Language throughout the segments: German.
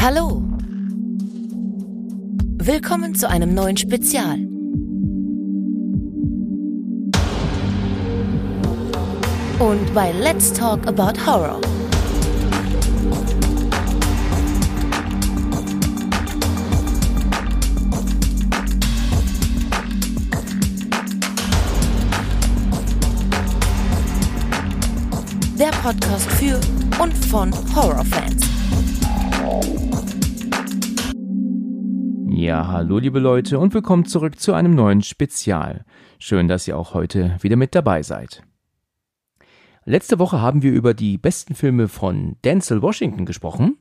Hallo. Willkommen zu einem neuen Spezial. Und bei Let's Talk About Horror. Der Podcast für und von Horrorfans. Ja, hallo liebe Leute und willkommen zurück zu einem neuen Spezial. Schön, dass ihr auch heute wieder mit dabei seid. Letzte Woche haben wir über die besten Filme von Denzel Washington gesprochen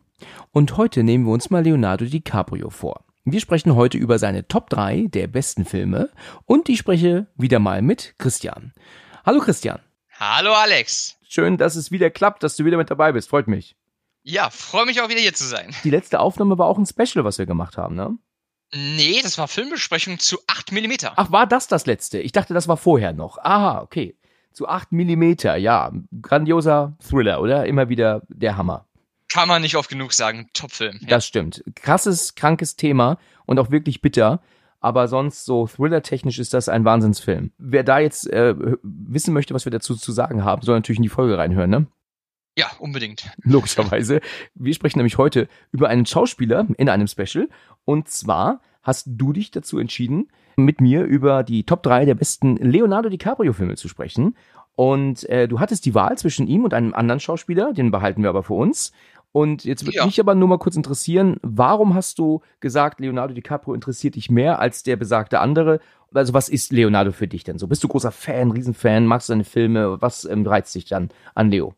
und heute nehmen wir uns mal Leonardo DiCaprio vor. Wir sprechen heute über seine Top 3 der besten Filme und ich spreche wieder mal mit Christian. Hallo Christian. Hallo Alex. Schön, dass es wieder klappt, dass du wieder mit dabei bist. Freut mich. Ja, freue mich auch wieder hier zu sein. Die letzte Aufnahme war auch ein Special, was wir gemacht haben, ne? Nee, das war Filmbesprechung zu 8 mm. Ach, war das das letzte? Ich dachte, das war vorher noch. Aha, okay. Zu 8 mm, ja. Grandioser Thriller, oder? Immer wieder der Hammer. Kann man nicht oft genug sagen. Top-Film. Ja. Das stimmt. Krasses, krankes Thema und auch wirklich bitter. Aber sonst so Thriller-technisch ist das ein Wahnsinnsfilm. Wer da jetzt äh, wissen möchte, was wir dazu zu sagen haben, soll natürlich in die Folge reinhören, ne? Ja, unbedingt. Logischerweise. Wir sprechen nämlich heute über einen Schauspieler in einem Special. Und zwar hast du dich dazu entschieden, mit mir über die Top 3 der besten Leonardo DiCaprio-Filme zu sprechen. Und äh, du hattest die Wahl zwischen ihm und einem anderen Schauspieler, den behalten wir aber für uns. Und jetzt würde ja. mich aber nur mal kurz interessieren, warum hast du gesagt, Leonardo DiCaprio interessiert dich mehr als der besagte andere? Also was ist Leonardo für dich denn so? Bist du großer Fan, Riesenfan, magst du seine Filme? Was ähm, reizt dich dann an Leo?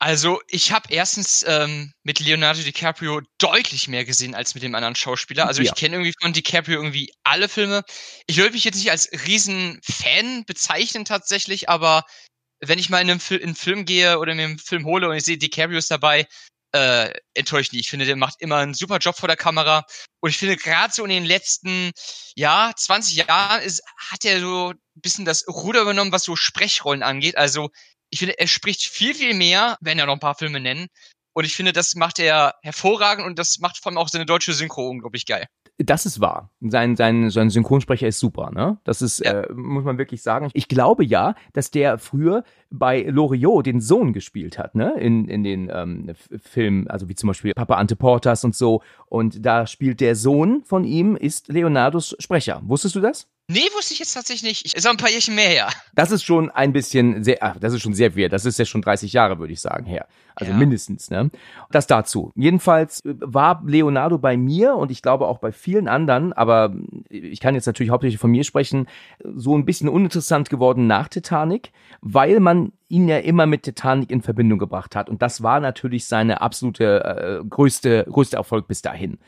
Also ich habe erstens ähm, mit Leonardo DiCaprio deutlich mehr gesehen als mit dem anderen Schauspieler. Also ja. ich kenne irgendwie von DiCaprio irgendwie alle Filme. Ich würde mich jetzt nicht als Riesenfan bezeichnen tatsächlich, aber wenn ich mal in einen, Fil in einen Film gehe oder mir einen Film hole und ich sehe DiCaprio ist dabei, äh, enttäuscht nie. Ich finde, der macht immer einen super Job vor der Kamera. Und ich finde, gerade so in den letzten, ja, 20 Jahren ist, hat er so ein bisschen das Ruder übernommen, was so Sprechrollen angeht. Also ich finde, er spricht viel, viel mehr, wenn er noch ein paar Filme nennen. Und ich finde, das macht er hervorragend und das macht vor allem auch seine deutsche Synchro unglaublich geil. Das ist wahr. Sein, sein, sein Synchronsprecher ist super, ne? Das ist, ja. äh, muss man wirklich sagen. Ich glaube ja, dass der früher bei Loriot den Sohn gespielt hat, ne? In, in den ähm, Filmen, also wie zum Beispiel Papa Ante Portas und so. Und da spielt der Sohn von ihm, ist Leonardos Sprecher. Wusstest du das? Nee, wusste ich jetzt tatsächlich nicht. Ich, ist auch ein paar Jährchen mehr her. Das ist schon ein bisschen sehr, ach, das ist schon sehr viel. Das ist ja schon 30 Jahre, würde ich sagen, her. Also ja. mindestens, ne? Das dazu. Jedenfalls äh, war Leonardo bei mir und ich glaube auch bei vielen anderen, aber ich kann jetzt natürlich hauptsächlich von mir sprechen, so ein bisschen uninteressant geworden nach Titanic, weil man ihn ja immer mit Titanic in Verbindung gebracht hat. Und das war natürlich seine absolute äh, größte, größte Erfolg bis dahin.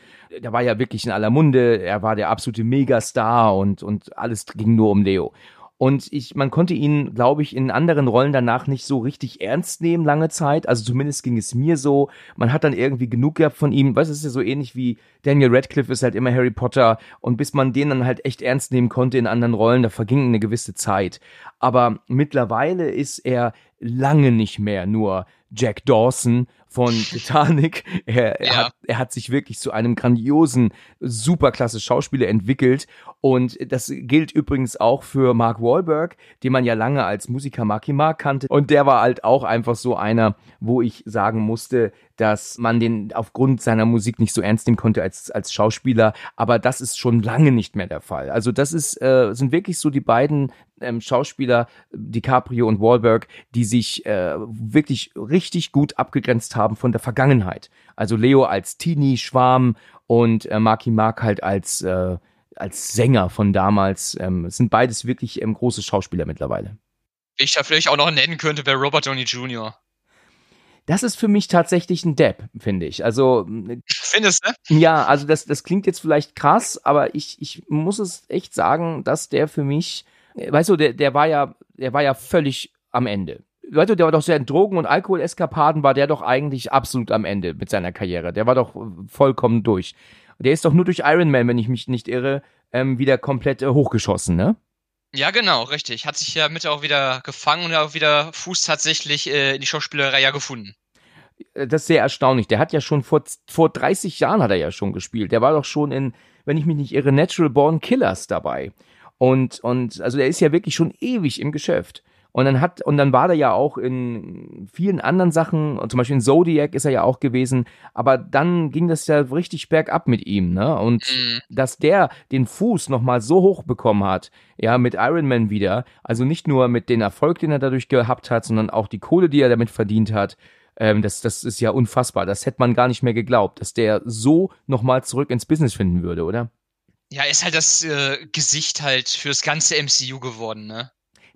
Der war ja wirklich in aller Munde, er war der absolute Megastar und, und alles ging nur um Leo. Und ich, man konnte ihn, glaube ich, in anderen Rollen danach nicht so richtig ernst nehmen, lange Zeit. Also zumindest ging es mir so. Man hat dann irgendwie genug gehabt von ihm. Weißt du, es ist ja so ähnlich wie Daniel Radcliffe ist halt immer Harry Potter. Und bis man den dann halt echt ernst nehmen konnte in anderen Rollen, da verging eine gewisse Zeit. Aber mittlerweile ist er lange nicht mehr nur Jack Dawson von Titanic. Er, er, ja. hat, er hat sich wirklich zu einem grandiosen, superklasse Schauspieler entwickelt. Und das gilt übrigens auch für Mark Wahlberg, den man ja lange als Musiker Marky Mark kannte. Und der war halt auch einfach so einer, wo ich sagen musste, dass man den aufgrund seiner Musik nicht so ernst nehmen konnte als, als Schauspieler. Aber das ist schon lange nicht mehr der Fall. Also das ist, äh, sind wirklich so die beiden ähm, Schauspieler, DiCaprio und Wahlberg, die sich äh, wirklich richtig gut abgegrenzt haben von der Vergangenheit. Also Leo als Teenie-Schwarm und äh, Marky Mark halt als, äh, als Sänger von damals. Ähm, es sind beides wirklich ähm, große Schauspieler mittlerweile. Ich da vielleicht auch noch nennen könnte, wäre Robert Downey Jr. Das ist für mich tatsächlich ein Depp, finde ich. Also. Findest du? Ja, also das, das klingt jetzt vielleicht krass, aber ich, ich muss es echt sagen, dass der für mich, weißt du, der, der war ja, der war ja völlig am Ende. Du, der war doch sehr in Drogen- und Alkoholeskapaden, war der doch eigentlich absolut am Ende mit seiner Karriere. Der war doch vollkommen durch. Der ist doch nur durch Iron Man, wenn ich mich nicht irre, ähm, wieder komplett äh, hochgeschossen, ne? Ja, genau, richtig. Hat sich ja mit auch wieder gefangen und auch wieder Fuß tatsächlich äh, in die Schauspielerei ja gefunden. Äh, das ist sehr erstaunlich. Der hat ja schon vor, vor 30 Jahren hat er ja schon gespielt. Der war doch schon in, wenn ich mich nicht irre, Natural Born Killers dabei. Und, und, also der ist ja wirklich schon ewig im Geschäft. Und dann hat, und dann war er ja auch in vielen anderen Sachen, zum Beispiel in Zodiac ist er ja auch gewesen, aber dann ging das ja richtig bergab mit ihm, ne? Und mhm. dass der den Fuß nochmal so hoch bekommen hat, ja, mit Iron Man wieder, also nicht nur mit dem Erfolg, den er dadurch gehabt hat, sondern auch die Kohle, die er damit verdient hat, ähm, das, das ist ja unfassbar. Das hätte man gar nicht mehr geglaubt, dass der so nochmal zurück ins Business finden würde, oder? Ja, ist halt das äh, Gesicht halt fürs ganze MCU geworden, ne?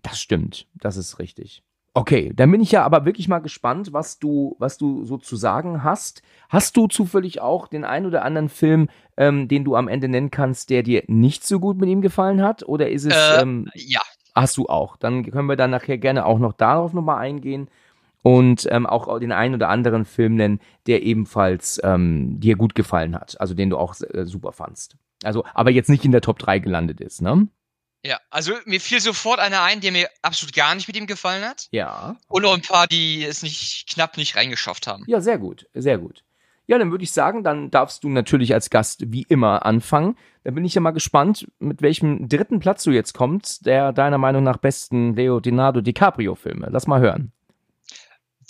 Das stimmt, das ist richtig. Okay, dann bin ich ja aber wirklich mal gespannt, was du, was du so zu sagen hast. Hast du zufällig auch den einen oder anderen Film, ähm, den du am Ende nennen kannst, der dir nicht so gut mit ihm gefallen hat? Oder ist es? Äh, ähm, ja. Hast du auch? Dann können wir dann nachher gerne auch noch darauf nochmal eingehen und ähm, auch den einen oder anderen Film nennen, der ebenfalls ähm, dir gut gefallen hat, also den du auch äh, super fandst. Also, aber jetzt nicht in der Top 3 gelandet ist, ne? Ja, also mir fiel sofort einer ein, der mir absolut gar nicht mit ihm gefallen hat. Ja. Und noch ein paar, die es nicht knapp nicht reingeschafft haben. Ja, sehr gut, sehr gut. Ja, dann würde ich sagen, dann darfst du natürlich als Gast wie immer anfangen. Dann bin ich ja mal gespannt, mit welchem dritten Platz du jetzt kommst, der deiner Meinung nach besten Leonardo DiCaprio-Filme. Lass mal hören.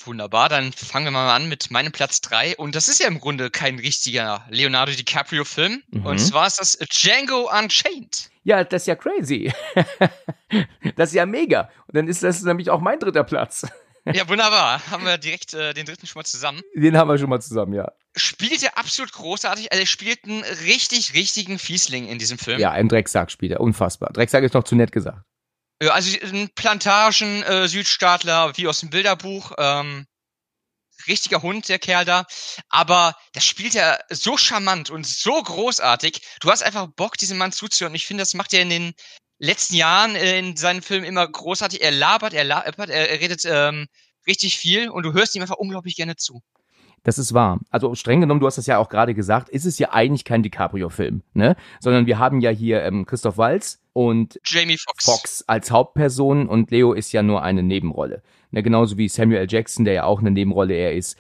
Wunderbar, dann fangen wir mal an mit meinem Platz 3. Und das ist ja im Grunde kein richtiger Leonardo DiCaprio-Film. Mhm. Und zwar ist das Django Unchained. Ja, das ist ja crazy. das ist ja mega. Und dann ist das nämlich auch mein dritter Platz. Ja, wunderbar. Haben wir direkt äh, den dritten schon mal zusammen. Den haben wir schon mal zusammen, ja. Spielt er absolut großartig. Also er spielt einen richtig, richtigen Fiesling in diesem Film. Ja, ein Drecksack spielt er. Unfassbar. Drecksack ist noch zu nett gesagt. Ja, also ein Plantagen, äh, Südstaatler, wie aus dem Bilderbuch. Ähm, richtiger Hund, der Kerl da. Aber das spielt er so charmant und so großartig. Du hast einfach Bock, diesem Mann zuzuhören. Ich finde, das macht er in den letzten Jahren äh, in seinen Filmen immer großartig. Er labert, er labert, er, er redet ähm, richtig viel und du hörst ihm einfach unglaublich gerne zu. Das ist wahr. Also streng genommen, du hast das ja auch gerade gesagt, ist es ja eigentlich kein DiCaprio-Film, ne? Sondern wir haben ja hier ähm, Christoph Walz und Jamie Foxx. Fox als Hauptperson und Leo ist ja nur eine Nebenrolle. Ne? Genauso wie Samuel L. Jackson, der ja auch eine Nebenrolle er ist.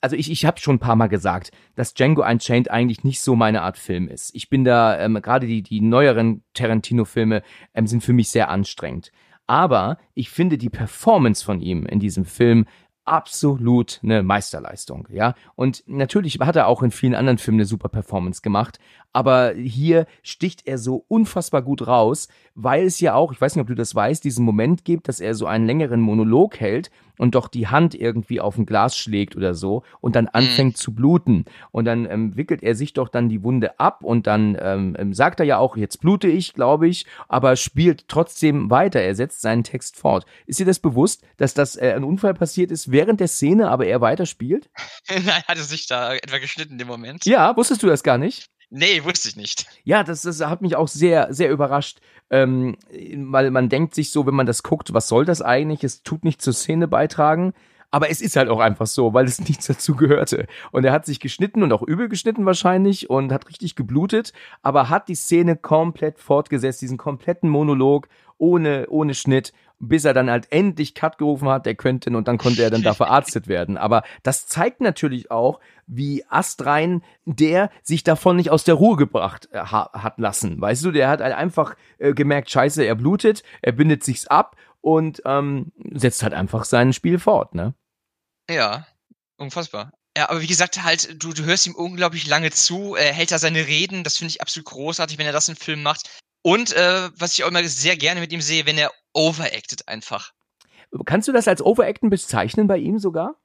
Also ich, ich habe schon ein paar Mal gesagt, dass Django Unchained eigentlich nicht so meine Art Film ist. Ich bin da, ähm, gerade die, die neueren Tarantino-Filme ähm, sind für mich sehr anstrengend. Aber ich finde die Performance von ihm in diesem Film absolut eine Meisterleistung, ja. Und natürlich hat er auch in vielen anderen Filmen eine super Performance gemacht, aber hier sticht er so unfassbar gut raus, weil es ja auch, ich weiß nicht, ob du das weißt, diesen Moment gibt, dass er so einen längeren Monolog hält und doch die Hand irgendwie auf ein Glas schlägt oder so und dann mhm. anfängt zu bluten. Und dann ähm, wickelt er sich doch dann die Wunde ab und dann ähm, ähm, sagt er ja auch, jetzt blute ich, glaube ich, aber spielt trotzdem weiter. Er setzt seinen Text fort. Ist dir das bewusst, dass das äh, ein Unfall passiert ist während der Szene, aber er weiter spielt? Nein, hat er sich da etwa geschnitten dem Moment? Ja, wusstest du das gar nicht? Nee, wusste ich nicht. Ja, das, das hat mich auch sehr, sehr überrascht, ähm, weil man denkt sich so, wenn man das guckt, was soll das eigentlich? Es tut nicht zur Szene beitragen. Aber es ist halt auch einfach so, weil es nichts dazu gehörte. Und er hat sich geschnitten und auch übel geschnitten wahrscheinlich und hat richtig geblutet, aber hat die Szene komplett fortgesetzt, diesen kompletten Monolog ohne, ohne Schnitt bis er dann halt endlich Cut gerufen hat, der könnte und dann konnte er dann da verarztet werden. Aber das zeigt natürlich auch, wie astrein der sich davon nicht aus der Ruhe gebracht äh, hat lassen. Weißt du, der hat halt einfach äh, gemerkt, scheiße, er blutet, er bindet sich's ab und ähm, setzt halt einfach sein Spiel fort, ne? Ja, unfassbar. Ja, aber wie gesagt, halt, du, du hörst ihm unglaublich lange zu, er hält da seine Reden, das finde ich absolut großartig, wenn er das im Film macht. Und äh, was ich auch immer sehr gerne mit ihm sehe, wenn er overacted einfach. Kannst du das als Overacten bezeichnen bei ihm sogar?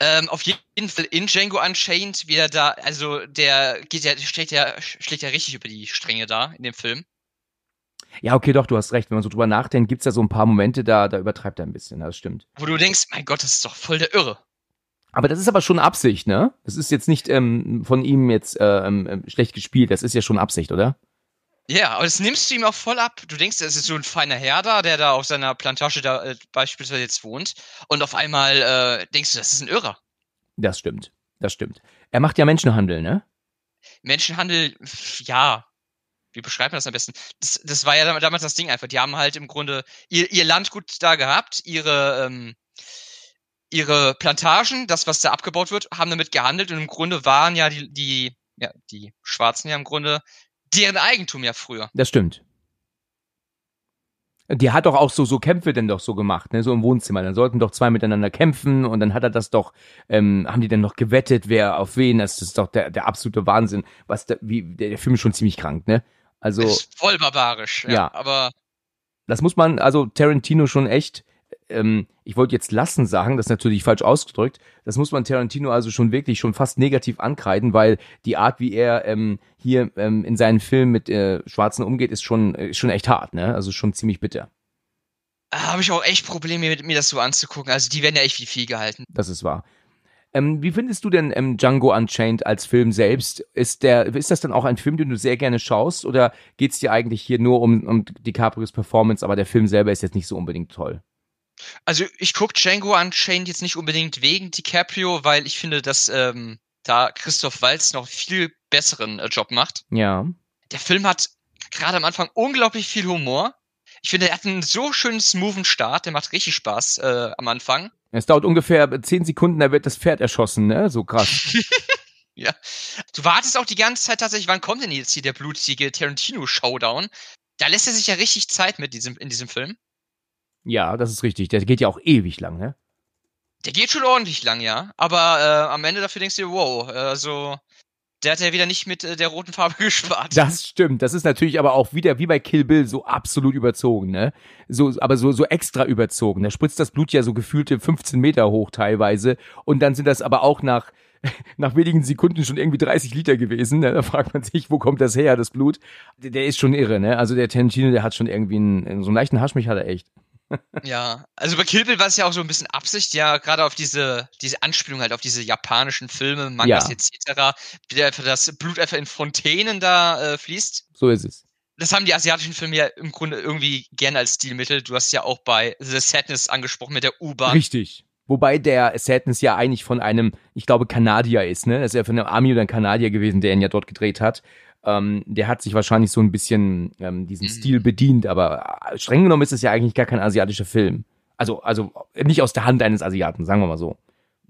Ähm, auf jeden Fall in Django Unchained, wie er da, also der geht ja, schlägt ja, schlägt ja richtig über die Stränge da in dem Film. Ja, okay, doch, du hast recht. Wenn man so drüber nachdenkt, gibt es ja so ein paar Momente, da, da übertreibt er ein bisschen, das stimmt. Wo du denkst, mein Gott, das ist doch voll der Irre. Aber das ist aber schon Absicht, ne? Das ist jetzt nicht ähm, von ihm jetzt äh, ähm, schlecht gespielt, das ist ja schon Absicht, oder? Ja, aber das nimmst du ihm auch voll ab. Du denkst, das ist so ein feiner Herr da, der da auf seiner Plantage da äh, beispielsweise jetzt wohnt. Und auf einmal äh, denkst du, das ist ein Irrer. Das stimmt. Das stimmt. Er macht ja Menschenhandel, ne? Menschenhandel, ja. Wie beschreibt man das am besten? Das, das war ja damals das Ding einfach. Die haben halt im Grunde ihr, ihr Landgut da gehabt, ihre, ähm, ihre Plantagen, das, was da abgebaut wird, haben damit gehandelt und im Grunde waren ja die, die, ja, die Schwarzen ja im Grunde deren Eigentum ja früher. Das stimmt. Die hat doch auch so, so Kämpfe denn doch so gemacht, ne, so im Wohnzimmer. Dann sollten doch zwei miteinander kämpfen und dann hat er das doch, ähm, haben die denn noch gewettet, wer auf wen, das ist doch der, der absolute Wahnsinn, was da, wie, der, der Film ist schon ziemlich krank, ne? Also. Ist voll barbarisch, ja, ja. aber. Das muss man, also Tarantino schon echt, ähm, ich wollte jetzt lassen sagen, das ist natürlich falsch ausgedrückt, das muss man Tarantino also schon wirklich schon fast negativ ankreiden, weil die Art, wie er ähm, hier ähm, in seinen Filmen mit äh, Schwarzen umgeht, ist schon, äh, schon echt hart, ne? Also schon ziemlich bitter. Habe ich auch echt Probleme mit mir das so anzugucken. Also die werden ja echt wie viel gehalten. Das ist wahr. Ähm, wie findest du denn ähm, Django Unchained als Film selbst? Ist der, ist das dann auch ein Film, den du sehr gerne schaust, oder geht es dir eigentlich hier nur um, um DiCaprios Performance, aber der Film selber ist jetzt nicht so unbedingt toll? Also ich gucke Django Unchained jetzt nicht unbedingt wegen DiCaprio, weil ich finde, dass ähm, da Christoph Waltz noch viel besseren äh, Job macht. Ja. Der Film hat gerade am Anfang unglaublich viel Humor. Ich finde, er hat einen so schönen smoothen Start, der macht richtig Spaß äh, am Anfang. Es dauert ungefähr zehn Sekunden, da wird das Pferd erschossen, ne? So krass. ja. Du wartest auch die ganze Zeit tatsächlich, wann kommt denn jetzt hier der blutige Tarantino-Showdown? Da lässt er sich ja richtig Zeit mit diesem, in diesem Film. Ja, das ist richtig. Der geht ja auch ewig lang, ne? Der geht schon ordentlich lang, ja. Aber äh, am Ende dafür denkst du dir, wow, also der hat ja wieder nicht mit äh, der roten Farbe gespart. Das stimmt. Das ist natürlich aber auch wieder wie bei Kill Bill so absolut überzogen, ne? So, aber so, so extra überzogen. Da spritzt das Blut ja so gefühlte 15 Meter hoch teilweise. Und dann sind das aber auch nach, nach wenigen Sekunden schon irgendwie 30 Liter gewesen. Ne? Da fragt man sich, wo kommt das her, das Blut? Der, der ist schon irre, ne? Also der Tarantino, der hat schon irgendwie einen, so einen leichten Haschmich hat er echt ja, also bei Kill Bill war es ja auch so ein bisschen Absicht, ja, gerade auf diese, diese Anspielung halt auf diese japanischen Filme, Mangas ja. etc., wie einfach das Blut einfach in Fontänen da äh, fließt. So ist es. Das haben die asiatischen Filme ja im Grunde irgendwie gerne als Stilmittel. Du hast ja auch bei The Sadness angesprochen mit der U-Bahn. Richtig. Wobei der Sadness ja eigentlich von einem, ich glaube, Kanadier ist, ne? Das ist ja von einem Army oder einem Kanadier gewesen, der ihn ja dort gedreht hat. Ähm, der hat sich wahrscheinlich so ein bisschen ähm, diesen mhm. Stil bedient, aber äh, streng genommen ist es ja eigentlich gar kein asiatischer Film. Also, also nicht aus der Hand eines Asiaten, sagen wir mal so.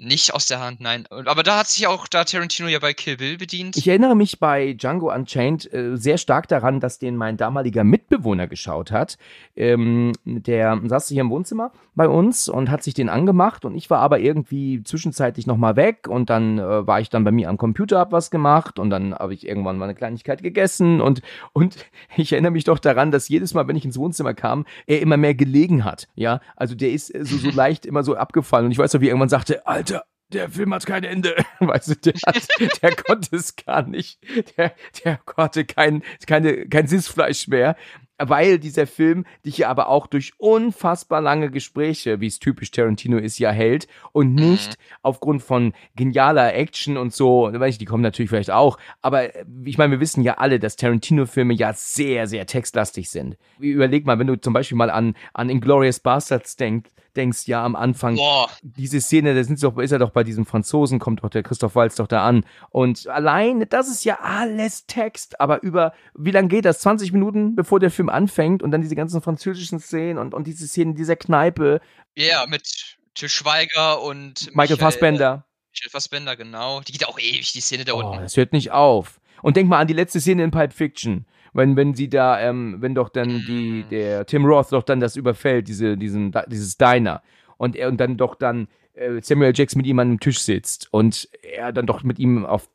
Nicht aus der Hand, nein. Aber da hat sich auch da Tarantino ja bei Kill Bill bedient. Ich erinnere mich bei Django Unchained äh, sehr stark daran, dass den mein damaliger Mitbewohner geschaut hat. Ähm, der saß hier im Wohnzimmer bei uns und hat sich den angemacht und ich war aber irgendwie zwischenzeitlich nochmal weg und dann äh, war ich dann bei mir am Computer, hab was gemacht und dann habe ich irgendwann mal eine Kleinigkeit gegessen und, und ich erinnere mich doch daran, dass jedes Mal, wenn ich ins Wohnzimmer kam, er immer mehr gelegen hat. Ja, also der ist so, so leicht immer so abgefallen und ich weiß noch, wie er irgendwann sagte, Alter, der Film hat kein Ende. Weißt du, der, hat, der konnte es gar nicht. Der, der hatte kein, keine, kein Sitzfleisch mehr weil dieser Film dich ja aber auch durch unfassbar lange Gespräche, wie es typisch Tarantino ist, ja hält und mhm. nicht mhm. aufgrund von genialer Action und so, weiß ich, die kommen natürlich vielleicht auch, aber äh, ich meine, wir wissen ja alle, dass Tarantino-Filme ja sehr, sehr textlastig sind. Überleg mal, wenn du zum Beispiel mal an, an Inglourious Bastards denkst, denkst, ja, am Anfang, Boah. diese Szene, da sind doch, ist er doch bei diesem Franzosen, kommt doch der Christoph Waltz doch da an. Und allein, das ist ja alles Text, aber über, wie lange geht das? 20 Minuten, bevor der Film anfängt und dann diese ganzen französischen Szenen und, und diese Szenen in dieser Kneipe. Ja, yeah, mit Til Schweiger und Michael, Michael Fassbender. Michael Fassbender, genau. Die geht auch ewig, die Szene da oh, unten. Das hört nicht auf. Und denk mal an die letzte Szene in Pulp Fiction wenn, wenn sie da, ähm, wenn doch dann die, mhm. der Tim Roth doch dann das überfällt, diese, diesen, dieses Diner. Und er und dann doch dann äh, Samuel Jackson mit ihm an einem Tisch sitzt und er dann doch mit ihm auf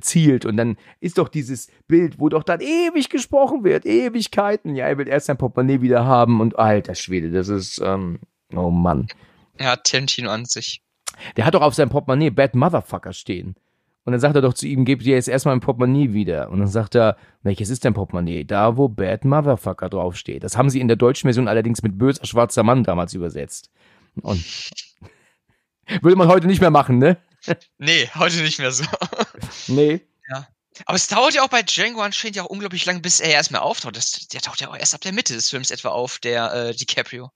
zielt und dann ist doch dieses Bild, wo doch dann ewig gesprochen wird, Ewigkeiten. Ja, er will erst sein Portemonnaie wieder haben und alter Schwede, das ist, ähm, oh Mann. Er hat Tarantino an sich. Der hat doch auf seinem Portemonnaie Bad Motherfucker stehen. Und dann sagt er doch zu ihm, gib dir jetzt erstmal ein Portemonnaie wieder. Und dann sagt er, welches ist dein Portemonnaie? Da, wo Bad Motherfucker draufsteht. Das haben sie in der deutschen Version allerdings mit böser schwarzer Mann damals übersetzt. Und würde man heute nicht mehr machen, ne? Nee, heute nicht mehr so. Nee. Ja. Aber es dauert ja auch bei Django Unchained ja auch unglaublich lang, bis er erstmal auftaucht. Das, der taucht ja auch erst ab der Mitte des Films etwa auf, der äh, DiCaprio.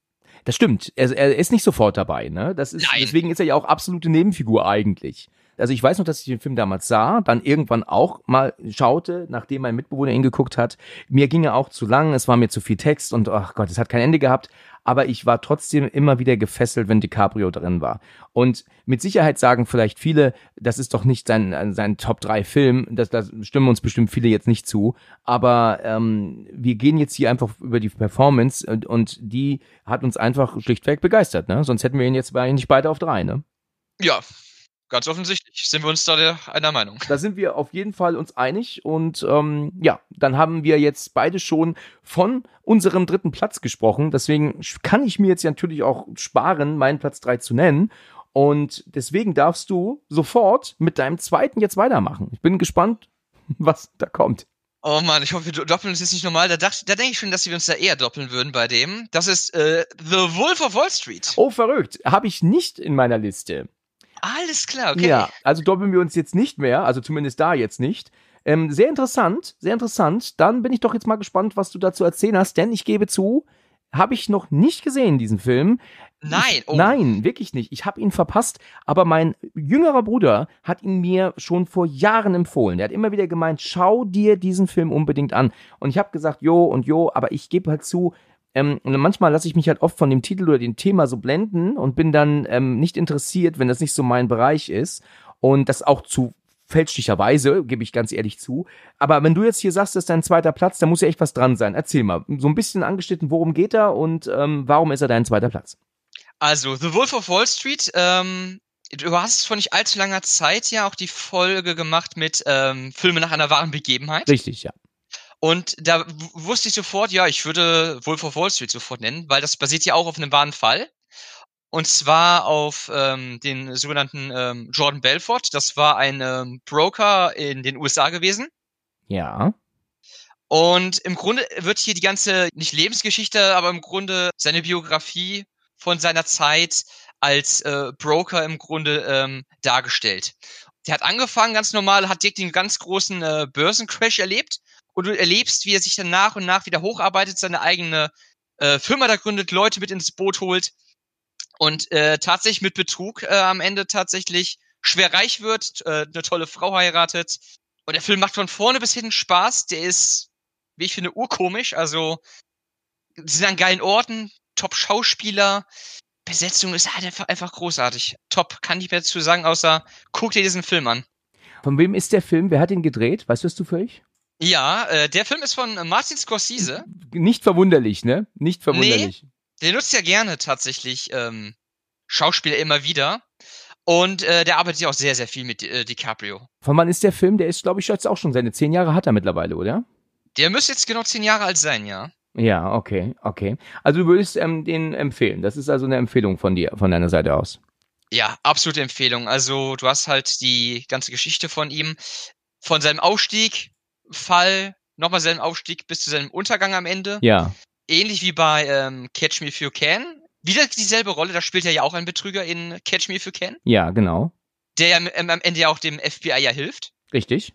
Das stimmt. Er, er ist nicht sofort dabei, ne? Das ist, Nein. deswegen ist er ja auch absolute Nebenfigur eigentlich. Also ich weiß noch, dass ich den Film damals sah, dann irgendwann auch mal schaute, nachdem mein Mitbewohner ihn geguckt hat. Mir ging er auch zu lang, es war mir zu viel Text und ach Gott, es hat kein Ende gehabt aber ich war trotzdem immer wieder gefesselt, wenn DiCaprio drin war. Und mit Sicherheit sagen vielleicht viele, das ist doch nicht sein, sein Top-3-Film, das, das stimmen uns bestimmt viele jetzt nicht zu, aber ähm, wir gehen jetzt hier einfach über die Performance und, und die hat uns einfach schlichtweg begeistert, ne? Sonst hätten wir ihn jetzt nicht beide auf drei, ne? Ja, Ganz offensichtlich sind wir uns da der, einer Meinung. Da sind wir auf jeden Fall uns einig und ähm, ja, dann haben wir jetzt beide schon von unserem dritten Platz gesprochen. Deswegen kann ich mir jetzt natürlich auch sparen, meinen Platz drei zu nennen. Und deswegen darfst du sofort mit deinem zweiten jetzt weitermachen. Ich bin gespannt, was da kommt. Oh Mann, ich hoffe, wir doppeln uns jetzt nicht normal. Da, dachte, da denke ich schon, dass wir uns da eher doppeln würden bei dem. Das ist äh, The Wolf of Wall Street. Oh, verrückt. Habe ich nicht in meiner Liste. Alles klar, okay. Ja, also doppeln wir uns jetzt nicht mehr, also zumindest da jetzt nicht. Ähm, sehr interessant, sehr interessant. Dann bin ich doch jetzt mal gespannt, was du dazu erzählen hast, denn ich gebe zu, habe ich noch nicht gesehen, diesen Film. Nein, oh. Nein, wirklich nicht. Ich habe ihn verpasst, aber mein jüngerer Bruder hat ihn mir schon vor Jahren empfohlen. Der hat immer wieder gemeint, schau dir diesen Film unbedingt an. Und ich habe gesagt, jo und jo, aber ich gebe halt zu, ähm, und manchmal lasse ich mich halt oft von dem Titel oder dem Thema so blenden und bin dann ähm, nicht interessiert, wenn das nicht so mein Bereich ist. Und das auch zu fälschlicherweise, gebe ich ganz ehrlich zu. Aber wenn du jetzt hier sagst, das ist dein zweiter Platz, da muss ja echt was dran sein. Erzähl mal, so ein bisschen angeschnitten, worum geht er und ähm, warum ist er dein zweiter Platz? Also, The Wolf of Wall Street, ähm, du hast vor nicht allzu langer Zeit ja auch die Folge gemacht mit ähm, Filme nach einer wahren Begebenheit. Richtig, ja. Und da wusste ich sofort, ja, ich würde Wolf of Wall Street sofort nennen, weil das basiert ja auch auf einem wahren Fall. Und zwar auf ähm, den sogenannten ähm, Jordan Belfort. Das war ein ähm, Broker in den USA gewesen. Ja. Und im Grunde wird hier die ganze, nicht Lebensgeschichte, aber im Grunde seine Biografie von seiner Zeit als äh, Broker im Grunde ähm, dargestellt. Der hat angefangen ganz normal, hat direkt den ganz großen äh, Börsencrash erlebt und du erlebst, wie er sich dann nach und nach wieder hocharbeitet, seine eigene äh, Firma da gründet, Leute mit ins Boot holt und äh, tatsächlich mit Betrug äh, am Ende tatsächlich schwer reich wird, äh, eine tolle Frau heiratet. Und der Film macht von vorne bis hinten Spaß. Der ist, wie ich finde, urkomisch. Also, sie sind an geilen Orten, Top-Schauspieler. Besetzung ist halt einfach, einfach großartig. Top, kann ich mehr dazu sagen, außer guck dir diesen Film an. Von wem ist der Film? Wer hat ihn gedreht? Weißt du es zufällig? Ja, äh, der Film ist von äh, Martin Scorsese. Nicht verwunderlich, ne? Nicht verwunderlich. Nee, der nutzt ja gerne tatsächlich ähm, Schauspieler immer wieder. Und äh, der arbeitet ja auch sehr, sehr viel mit äh, DiCaprio. Von wann ist der Film? Der ist, glaube ich, jetzt auch schon seine zehn Jahre hat er mittlerweile, oder? Der müsste jetzt genau zehn Jahre alt sein, ja. Ja, okay, okay. Also du würdest ähm, den empfehlen. Das ist also eine Empfehlung von dir, von deiner Seite aus. Ja, absolute Empfehlung. Also du hast halt die ganze Geschichte von ihm, von seinem Aufstieg Fall nochmal seinen Aufstieg bis zu seinem Untergang am Ende. Ja. Ähnlich wie bei ähm, Catch Me If You Can. Wieder dieselbe Rolle, da spielt er ja auch ein Betrüger in Catch Me If You Can. Ja, genau. Der ja ähm, am Ende ja auch dem FBI ja hilft. Richtig.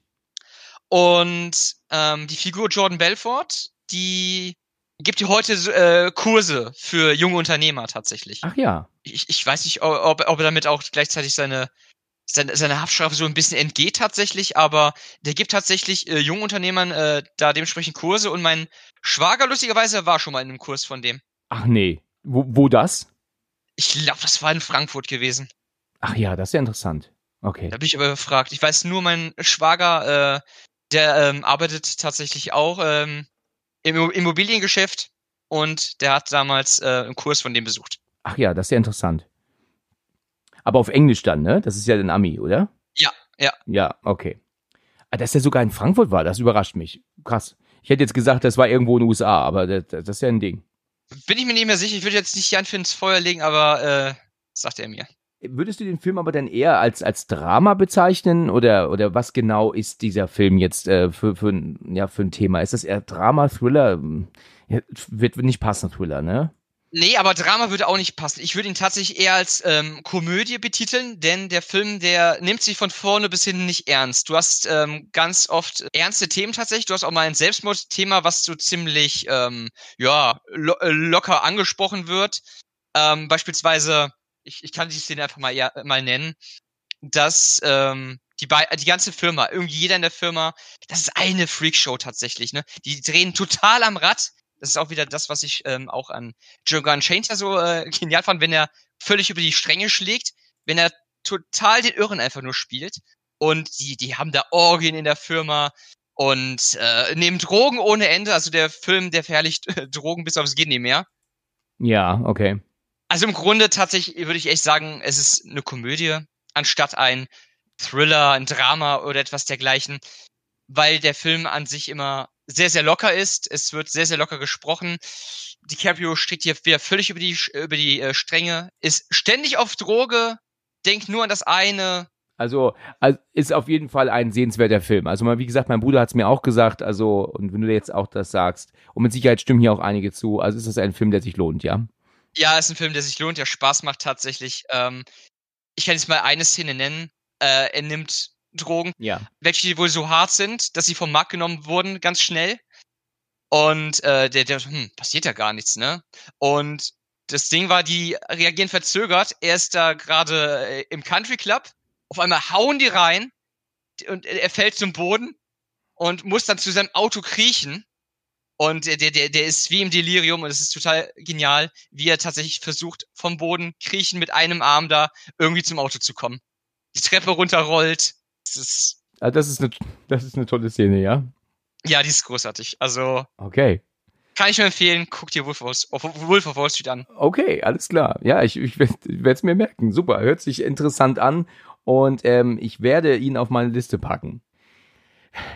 Und ähm, die Figur Jordan Belfort, die gibt ja heute äh, Kurse für junge Unternehmer tatsächlich. Ach ja. Ich, ich weiß nicht, ob, ob er damit auch gleichzeitig seine seine, seine Haftstrafe so ein bisschen entgeht tatsächlich, aber der gibt tatsächlich äh, jungen Unternehmern äh, da dementsprechend Kurse und mein Schwager lustigerweise war schon mal in einem Kurs von dem. Ach nee. Wo, wo das? Ich glaube, das war in Frankfurt gewesen. Ach ja, das ist ja interessant. Okay. Da bin ich aber gefragt. Ich weiß nur, mein Schwager, äh, der ähm, arbeitet tatsächlich auch ähm, im Immobiliengeschäft und der hat damals äh, einen Kurs von dem besucht. Ach ja, das ist ja interessant. Aber auf Englisch dann, ne? Das ist ja den Ami, oder? Ja, ja. Ja, okay. Ah, dass der sogar in Frankfurt war, das überrascht mich. Krass. Ich hätte jetzt gesagt, das war irgendwo in den USA, aber das, das ist ja ein Ding. Bin ich mir nicht mehr sicher. Ich würde jetzt nicht Jan für ins Feuer legen, aber äh, sagt er mir. Würdest du den Film aber dann eher als, als Drama bezeichnen oder, oder was genau ist dieser Film jetzt äh, für, für, ja, für ein Thema? Ist das eher Drama, Thriller? Ja, wird nicht passen, Thriller, ne? Nee, aber Drama würde auch nicht passen. Ich würde ihn tatsächlich eher als ähm, Komödie betiteln, denn der Film, der nimmt sich von vorne bis hinten nicht ernst. Du hast ähm, ganz oft ernste Themen tatsächlich. Du hast auch mal ein Selbstmordthema, was so ziemlich ähm, ja lo äh, locker angesprochen wird. Ähm, beispielsweise, ich, ich kann die Szene einfach mal, eher, mal nennen. dass ähm, die, die ganze Firma, irgendwie jeder in der Firma, das ist eine Freakshow tatsächlich, ne? Die drehen total am Rad. Das ist auch wieder das, was ich ähm, auch an Django Unchained ja so äh, genial fand, wenn er völlig über die Stränge schlägt, wenn er total den Irren einfach nur spielt. Und die, die haben da Orgien in der Firma und äh, nehmen Drogen ohne Ende. Also der Film, der verherrlicht äh, Drogen bis aufs Gehen nicht mehr. Ja, okay. Also im Grunde tatsächlich würde ich echt sagen, es ist eine Komödie anstatt ein Thriller, ein Drama oder etwas dergleichen, weil der Film an sich immer sehr, sehr locker ist. Es wird sehr, sehr locker gesprochen. DiCaprio steht hier wieder völlig über die, über die äh, Stränge, ist ständig auf Droge, denkt nur an das eine. Also, also ist auf jeden Fall ein sehenswerter Film. Also mal, wie gesagt, mein Bruder hat es mir auch gesagt, also, und wenn du jetzt auch das sagst, und mit Sicherheit stimmen hier auch einige zu, also ist das ein Film, der sich lohnt, ja? Ja, ist ein Film, der sich lohnt, der Spaß macht tatsächlich. Ähm, ich kann jetzt mal eine Szene nennen. Äh, er nimmt Drogen, ja. welche wohl so hart sind, dass sie vom Markt genommen wurden, ganz schnell. Und äh, der, der, hm, passiert ja gar nichts, ne? Und das Ding war, die reagieren verzögert. Er ist da gerade äh, im Country Club. Auf einmal hauen die rein und er fällt zum Boden und muss dann zu seinem Auto kriechen. Und der, der, der ist wie im Delirium und es ist total genial, wie er tatsächlich versucht, vom Boden kriechen mit einem Arm da irgendwie zum Auto zu kommen. Die Treppe runterrollt. Das ist, also das ist eine, das ist eine tolle Szene, ja? Ja, die ist großartig. Also. Okay. Kann ich nur empfehlen, guck dir Wolf, of, Wolf of Wall Street an. Okay, alles klar. Ja, ich, ich werde es mir merken. Super, hört sich interessant an und ähm, ich werde ihn auf meine Liste packen.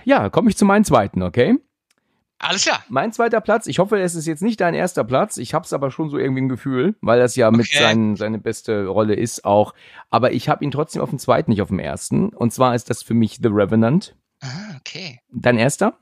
Ja, komme ich zu meinem zweiten, okay? Alles klar. Mein zweiter Platz, ich hoffe, es ist jetzt nicht dein erster Platz. Ich habe es aber schon so irgendwie ein Gefühl, weil das ja okay. mit sein, seine beste Rolle ist auch. Aber ich habe ihn trotzdem auf dem zweiten, nicht auf dem ersten. Und zwar ist das für mich The Revenant. Ah, okay. Dein erster?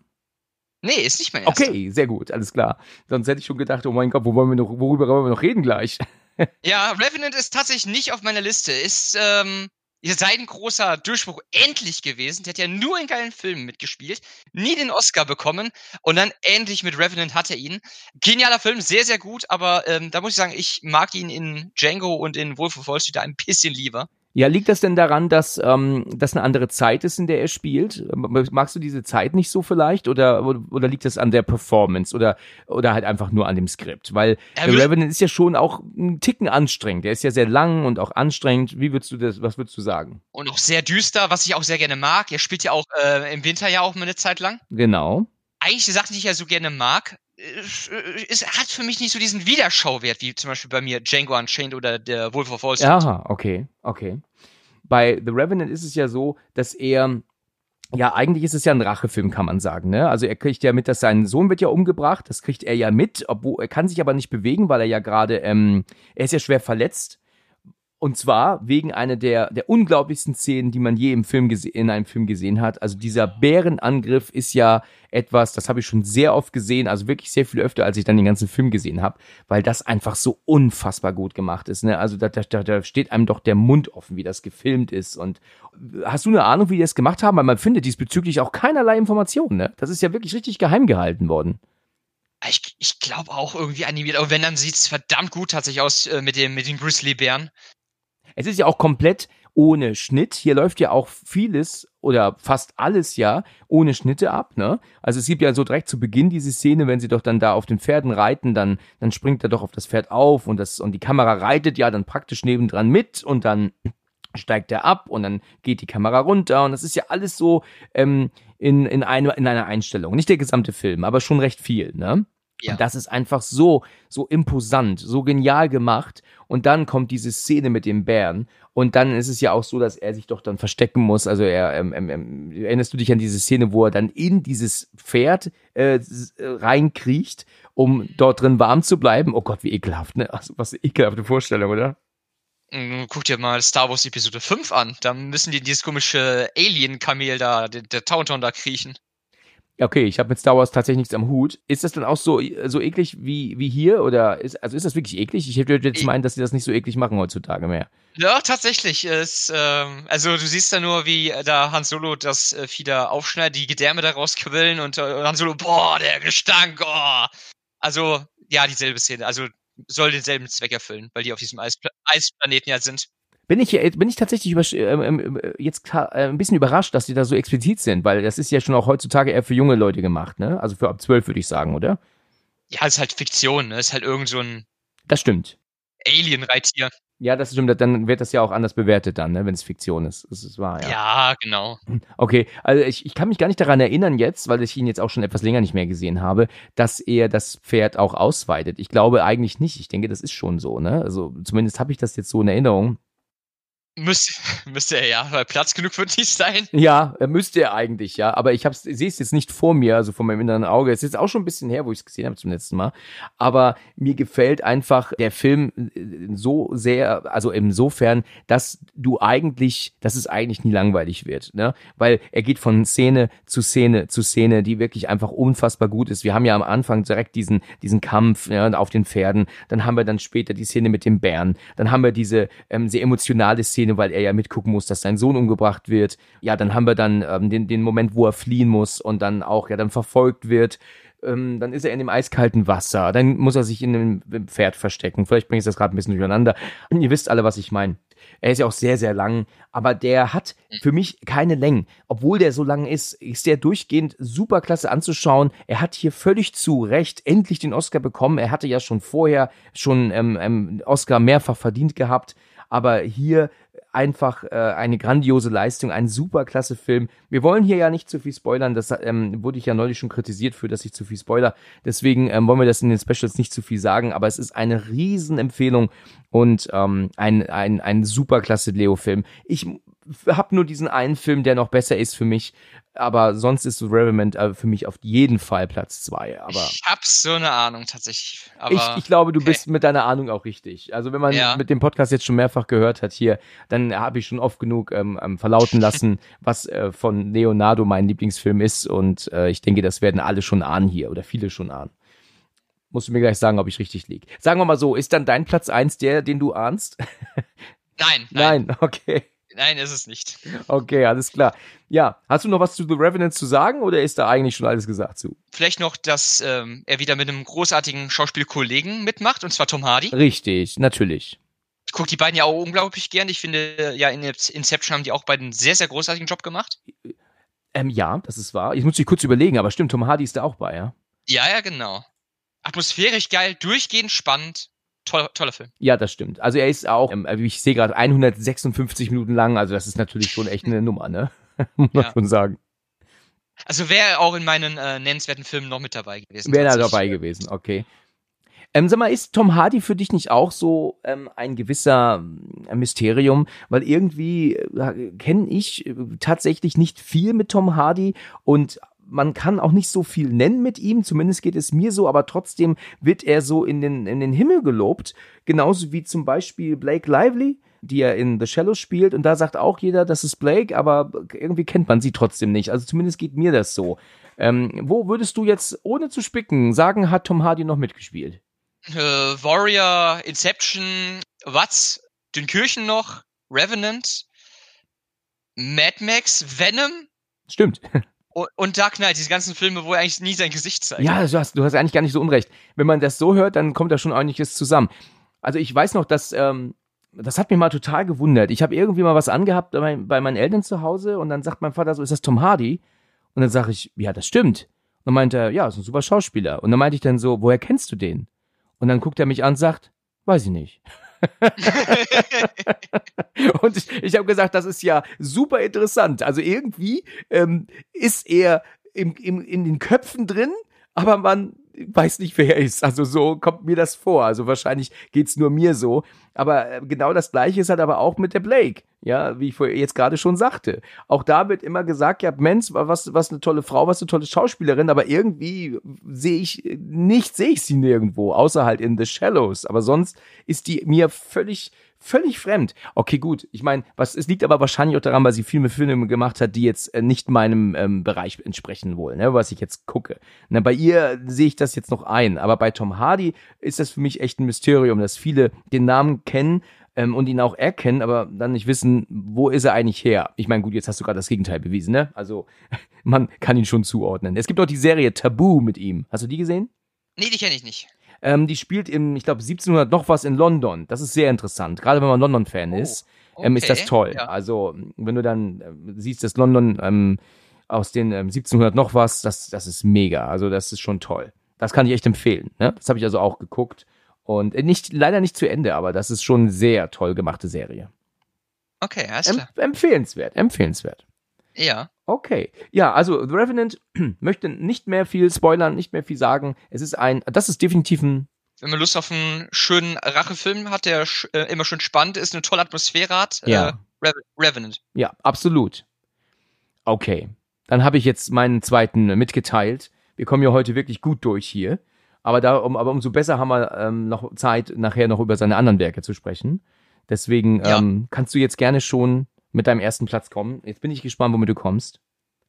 Nee, ist nicht mein erster. Okay, sehr gut, alles klar. Sonst hätte ich schon gedacht, oh mein Gott, wo wollen wir noch, worüber wollen wir noch reden gleich? ja, Revenant ist tatsächlich nicht auf meiner Liste. Ist, ähm, ist sein großer Durchbruch endlich gewesen. Der hat ja nur in geilen Filmen mitgespielt, nie den Oscar bekommen und dann endlich mit Revenant hat er ihn. Genialer Film, sehr, sehr gut, aber ähm, da muss ich sagen, ich mag ihn in Django und in Wolf of Wall Street da ein bisschen lieber. Ja, liegt das denn daran, dass ähm, das eine andere Zeit ist, in der er spielt? Magst du diese Zeit nicht so vielleicht? Oder, oder liegt das an der Performance oder, oder halt einfach nur an dem Skript? Weil The Revenant ist ja schon auch ein Ticken anstrengend. Der ist ja sehr lang und auch anstrengend. Wie würdest du das, was würdest du sagen? Und auch sehr düster, was ich auch sehr gerne mag. Er spielt ja auch äh, im Winter ja auch mal eine Zeit lang. Genau. Eigentlich die Sache, die ich ja so gerne mag, es hat für mich nicht so diesen Wiederschauwert, wie zum Beispiel bei mir Django Unchained oder der Wolf of Wall Street. Aha, okay, okay. Bei The Revenant ist es ja so, dass er ja, eigentlich ist es ja ein Rachefilm, kann man sagen. Ne? Also er kriegt ja mit, dass sein Sohn wird ja umgebracht. Das kriegt er ja mit, obwohl er kann sich aber nicht bewegen, weil er ja gerade, ähm, er ist ja schwer verletzt und zwar wegen einer der, der unglaublichsten Szenen, die man je im Film in einem Film gesehen hat. Also dieser Bärenangriff ist ja etwas, das habe ich schon sehr oft gesehen, also wirklich sehr viel öfter, als ich dann den ganzen Film gesehen habe, weil das einfach so unfassbar gut gemacht ist. Ne? Also da, da, da steht einem doch der Mund offen, wie das gefilmt ist. Und hast du eine Ahnung, wie die das gemacht haben? Weil man findet diesbezüglich auch keinerlei Informationen. Ne? Das ist ja wirklich richtig geheim gehalten worden. Ich, ich glaube auch irgendwie animiert, aber wenn, dann sieht es verdammt gut tatsächlich aus äh, mit, dem, mit den Grizzly-Bären. Es ist ja auch komplett ohne Schnitt. Hier läuft ja auch vieles oder fast alles ja ohne Schnitte ab, ne? Also es gibt ja so direkt zu Beginn diese Szene, wenn sie doch dann da auf den Pferden reiten, dann, dann springt er doch auf das Pferd auf und das, und die Kamera reitet ja dann praktisch nebendran mit und dann steigt er ab und dann geht die Kamera runter und das ist ja alles so ähm, in, in, eine, in einer Einstellung. Nicht der gesamte Film, aber schon recht viel, ne? Ja. Und das ist einfach so, so imposant, so genial gemacht. Und dann kommt diese Szene mit dem Bären. Und dann ist es ja auch so, dass er sich doch dann verstecken muss. Also er, ähm, ähm, ähm erinnerst du dich an diese Szene, wo er dann in dieses Pferd äh, reinkriecht, um dort drin warm zu bleiben? Oh Gott, wie ekelhaft, ne? Also, was eine ekelhafte Vorstellung, oder? Mm, guck dir mal Star Wars Episode 5 an. Da müssen die dieses komische Alien-Kamel da, der, der Tauntaun da kriechen. Okay, ich habe mit Star Wars tatsächlich nichts am Hut. Ist das dann auch so, so eklig wie, wie hier? Oder ist, also ist das wirklich eklig? Ich hätte jetzt meinen, dass sie das nicht so eklig machen heutzutage mehr. Ja, tatsächlich. Ist, ähm, also du siehst da nur, wie da Han Solo das äh, da aufschneidet, die Gedärme da rausquillen und, äh, Han Solo, boah, der Gestank, oh. Also, ja, dieselbe Szene. Also soll denselben Zweck erfüllen, weil die auf diesem Eispla Eisplaneten ja sind. Bin ich, bin ich tatsächlich ähm, äh, jetzt äh, ein bisschen überrascht, dass die da so explizit sind, weil das ist ja schon auch heutzutage eher für junge Leute gemacht, ne? Also für ab zwölf würde ich sagen, oder? Ja, ist halt Fiktion, ne? Ist halt irgend so ein. Das stimmt. Alien-Reittier. Ja, das stimmt. Dann wird das ja auch anders bewertet dann, ne, wenn es Fiktion ist. Das ist wahr, ja. Ja, genau. Okay, also ich, ich kann mich gar nicht daran erinnern jetzt, weil ich ihn jetzt auch schon etwas länger nicht mehr gesehen habe, dass er das Pferd auch ausweitet. Ich glaube eigentlich nicht. Ich denke, das ist schon so, ne? Also zumindest habe ich das jetzt so in Erinnerung. Müsste, müsste er ja, weil Platz genug wird nicht sein. Ja, müsste er eigentlich, ja. Aber ich sehe es jetzt nicht vor mir, also vor meinem inneren Auge. Es ist jetzt auch schon ein bisschen her, wo ich es gesehen habe zum letzten Mal. Aber mir gefällt einfach der Film äh, so sehr, also insofern, dass du eigentlich, dass es eigentlich nie langweilig wird, ne? Weil er geht von Szene zu Szene zu Szene, die wirklich einfach unfassbar gut ist. Wir haben ja am Anfang direkt diesen, diesen Kampf ja, auf den Pferden. Dann haben wir dann später die Szene mit dem Bären. Dann haben wir diese ähm, sehr emotionale Szene Szene, weil er ja mitgucken muss, dass sein Sohn umgebracht wird. Ja, dann haben wir dann ähm, den, den Moment, wo er fliehen muss und dann auch ja dann verfolgt wird. Ähm, dann ist er in dem eiskalten Wasser. Dann muss er sich in einem Pferd verstecken. Vielleicht bringe ich das gerade ein bisschen durcheinander. Ihr wisst alle, was ich meine. Er ist ja auch sehr, sehr lang, aber der hat für mich keine Längen. Obwohl der so lang ist, ist der durchgehend super klasse anzuschauen. Er hat hier völlig zu Recht endlich den Oscar bekommen. Er hatte ja schon vorher schon ähm, ähm, Oscar mehrfach verdient gehabt. Aber hier einfach äh, eine grandiose Leistung, ein super klasse Film. Wir wollen hier ja nicht zu viel spoilern, das ähm, wurde ich ja neulich schon kritisiert für, dass ich zu viel spoiler. Deswegen ähm, wollen wir das in den Specials nicht zu viel sagen, aber es ist eine Riesenempfehlung und ähm, ein, ein, ein super klasse Leo-Film. Ich habe nur diesen einen Film, der noch besser ist für mich, aber sonst ist Revenant äh, für mich auf jeden Fall Platz zwei. Aber ich hab so eine Ahnung tatsächlich. ich, ich glaube, du okay. bist mit deiner Ahnung auch richtig. Also wenn man ja. mit dem Podcast jetzt schon mehrfach gehört hat hier, dann habe ich schon oft genug ähm, ähm verlauten lassen, was äh, von Leonardo mein Lieblingsfilm ist. Und äh, ich denke, das werden alle schon ahnen hier oder viele schon ahnen. Musst du mir gleich sagen, ob ich richtig liege. Sagen wir mal so, ist dann dein Platz eins der, den du ahnst? Nein, nein. Nein, okay. Nein, ist es nicht. Okay, alles klar. Ja, hast du noch was zu The Revenant zu sagen oder ist da eigentlich schon alles gesagt zu? Vielleicht noch, dass ähm, er wieder mit einem großartigen Schauspielkollegen mitmacht, und zwar Tom Hardy. Richtig, natürlich. Ich gucke die beiden ja auch unglaublich gern. Ich finde, ja, in Inception haben die auch beiden einen sehr, sehr großartigen Job gemacht. Ähm, ja, das ist wahr. Ich muss mich kurz überlegen, aber stimmt, Tom Hardy ist da auch bei, ja? Ja, ja, genau. Atmosphärisch geil, durchgehend spannend toller, toller Film. Ja, das stimmt. Also er ist auch, ähm, ich sehe gerade 156 Minuten lang, also das ist natürlich schon echt eine Nummer, ne? Muss man ja. schon sagen. Also wäre auch in meinen äh, nennenswerten Filmen noch mit dabei gewesen. Wäre er dabei gewesen, okay. Ähm, sag mal, ist Tom Hardy für dich nicht auch so ähm, ein gewisser äh, Mysterium? Weil irgendwie äh, kenne ich äh, tatsächlich nicht viel mit Tom Hardy und man kann auch nicht so viel nennen mit ihm, zumindest geht es mir so, aber trotzdem wird er so in den, in den Himmel gelobt, genauso wie zum Beispiel Blake Lively, die er in The Shallows spielt und da sagt auch jeder, das ist Blake, aber irgendwie kennt man sie trotzdem nicht, also zumindest geht mir das so. Ähm, wo würdest du jetzt, ohne zu spicken, sagen, hat Tom Hardy noch mitgespielt? Äh, Warrior, Inception, was? Dünkirchen noch, Revenant, Mad Max, Venom? Stimmt. Und Dark Knight, diese ganzen Filme, wo er eigentlich nie sein Gesicht zeigt. Ja, du hast, du hast eigentlich gar nicht so unrecht. Wenn man das so hört, dann kommt da schon einiges zusammen. Also ich weiß noch, dass ähm, das hat mich mal total gewundert. Ich habe irgendwie mal was angehabt bei, bei, meinen Eltern zu Hause und dann sagt mein Vater so, ist das Tom Hardy? Und dann sage ich, ja, das stimmt. Und dann meinte er, ja, ist ein super Schauspieler. Und dann meinte ich dann so, woher kennst du den? Und dann guckt er mich an und sagt, weiß ich nicht. und ich, ich habe gesagt, das ist ja super interessant. Also irgendwie ähm, ist er im, im, in den Köpfen drin, aber man weiß nicht, wer er ist. Also so kommt mir das vor. Also wahrscheinlich geht's nur mir so. Aber äh, genau das Gleiche ist halt aber auch mit der Blake. Ja, wie ich jetzt gerade schon sagte. Auch da wird immer gesagt, ja, Mensch, was, was eine tolle Frau, was eine tolle Schauspielerin, aber irgendwie sehe ich, nicht sehe ich sie nirgendwo, außer halt in The Shallows. Aber sonst ist die mir völlig, völlig fremd. Okay, gut. Ich meine, was es liegt aber wahrscheinlich auch daran, weil sie Filme Filme gemacht hat, die jetzt äh, nicht meinem ähm, Bereich entsprechen wollen, ne, was ich jetzt gucke. Na, bei ihr sehe ich das jetzt noch ein, aber bei Tom Hardy ist das für mich echt ein Mysterium, dass viele den Namen kennen ähm, und ihn auch erkennen, aber dann nicht wissen, wo ist er eigentlich her. Ich meine, gut, jetzt hast du gerade das Gegenteil bewiesen, ne? Also man kann ihn schon zuordnen. Es gibt auch die Serie Tabu mit ihm. Hast du die gesehen? Nee, die kenne ich nicht. Ähm, die spielt im, ich glaube, 1700 noch was in London. Das ist sehr interessant. Gerade wenn man London-Fan Oh, ist, ähm, ist das okay, toll. ja. Also, wenn du dann äh, siehst, dass London ähm, aus den ähm, 1700 noch was, das, das ist mega. Also, das ist schon toll. Das kann ich echt empfehlen. Ne? Das habe ich also auch geguckt. Und äh, nicht, leider nicht zu Ende, aber das ist schon eine sehr toll gemachte Serie. Okay, alles klar. empfehlenswert, empfehlenswert. Ja. Okay. Ja, also The Revenant möchte nicht mehr viel spoilern, nicht mehr viel sagen. Es ist ein, das ist definitiv ein, Wenn man Lust auf einen schönen Rachefilm hat, der äh, immer schön spannend ist, eine tolle Atmosphäre hat, Ja. äh, Rev Revenant. ja, absolut. Okay. Dann habe ich jetzt meinen zweiten mitgeteilt. Wir kommen ja heute wirklich gut durch hier. Aber, da, um, aber umso besser haben wir ähm, noch Zeit, nachher noch über seine anderen Werke zu sprechen. Deswegen Ja. ähm, kannst du jetzt gerne schon mit deinem ersten Platz kommen. Jetzt bin ich gespannt, womit du kommst.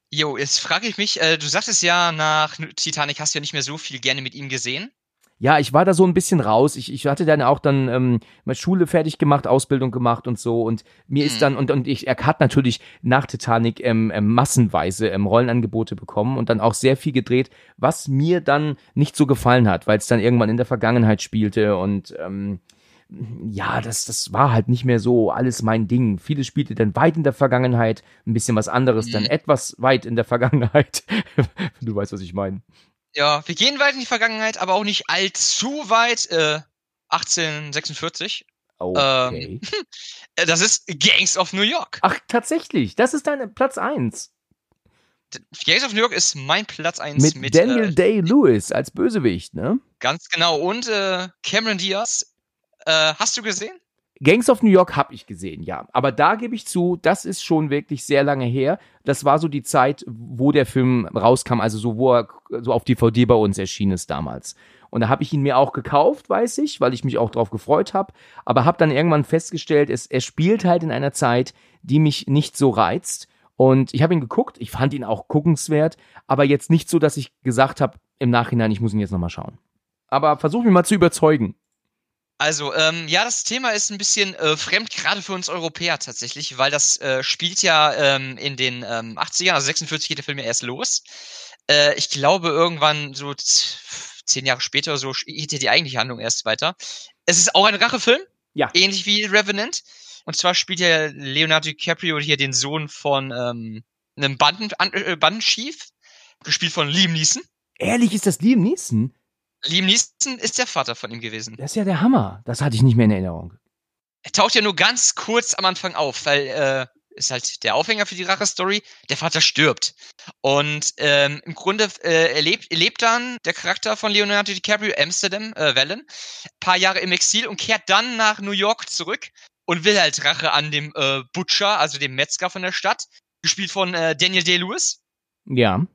Jo, jetzt frage ich mich, äh, du sagtest ja, nach Titanic hast du ja nicht mehr so viel gerne mit ihm gesehen. Ja, ich war da so ein bisschen raus. Ich, ich hatte dann auch dann ähm, mal Schule fertig gemacht, Ausbildung gemacht und so. Und mir ist Mhm. dann, und, und ich, er hat natürlich nach Titanic ähm, ähm, massenweise ähm, Rollenangebote bekommen und dann auch sehr viel gedreht, was mir dann nicht so gefallen hat, weil es dann irgendwann in der Vergangenheit spielte und ähm, ja, das, das war halt nicht mehr so alles mein Ding. Vieles spielte dann weit in der Vergangenheit, ein bisschen was anderes, dann Mhm. etwas weit in der Vergangenheit. du weißt, was ich meine. Ja, wir gehen weit in die Vergangenheit, aber auch nicht allzu weit. Äh, 1846. Okay. Äh, das ist Gangs of New York. Ach, tatsächlich, das ist dein Platz 1. Gangs of New York ist mein Platz 1 Mit, mit, Daniel äh, Day-Lewis als Bösewicht, ne? ganz genau. Und äh, Cameron Diaz. Äh, hast du gesehen? Gangs of New York habe ich gesehen, ja. Aber da gebe ich zu, das ist schon wirklich sehr lange her. Das war so die Zeit, wo der Film rauskam, also so, wo er so auf DVD bei uns erschienen ist damals. Und da habe ich ihn mir auch gekauft, weiß ich, weil ich mich auch drauf gefreut habe. Aber habe dann irgendwann festgestellt, es, er spielt halt in einer Zeit, die mich nicht so reizt. Und ich habe ihn geguckt, ich fand ihn auch guckenswert, aber jetzt nicht so, dass ich gesagt habe im Nachhinein, ich muss ihn jetzt nochmal schauen. Aber versuch mich mal zu überzeugen. Also, ähm, ja, das Thema ist ein bisschen äh, fremd, gerade für uns Europäer tatsächlich, weil das äh, spielt ja ähm, in den ähm, 80ern, also 46 geht der Film ja erst los. Äh, ich glaube, irgendwann so zehn Jahre später oder so geht ja die eigentliche Handlung erst weiter. Es ist auch ein Rachefilm, Ja. ähnlich wie Revenant. Und zwar spielt ja Leonardo DiCaprio hier den Sohn von ähm, einem Banden, an, äh, Bandenchief, gespielt von Liam Neeson. Ehrlich, ist das Liam Neeson? Liam Neeson ist der Vater von ihm gewesen. Das ist ja der Hammer. Das hatte ich nicht mehr in Erinnerung. Er taucht ja nur ganz kurz am Anfang auf, weil äh, ist halt der Aufhänger für die Rache-Story. Der Vater stirbt. Und ähm, im Grunde äh, erlebt, erlebt dann der Charakter von Leonardo DiCaprio Amsterdam, äh, Valen, paar Jahre im Exil und kehrt dann nach New York zurück und will halt Rache an dem äh, Butcher, also dem Metzger von der Stadt, gespielt von äh, Daniel Day-Lewis. Ja.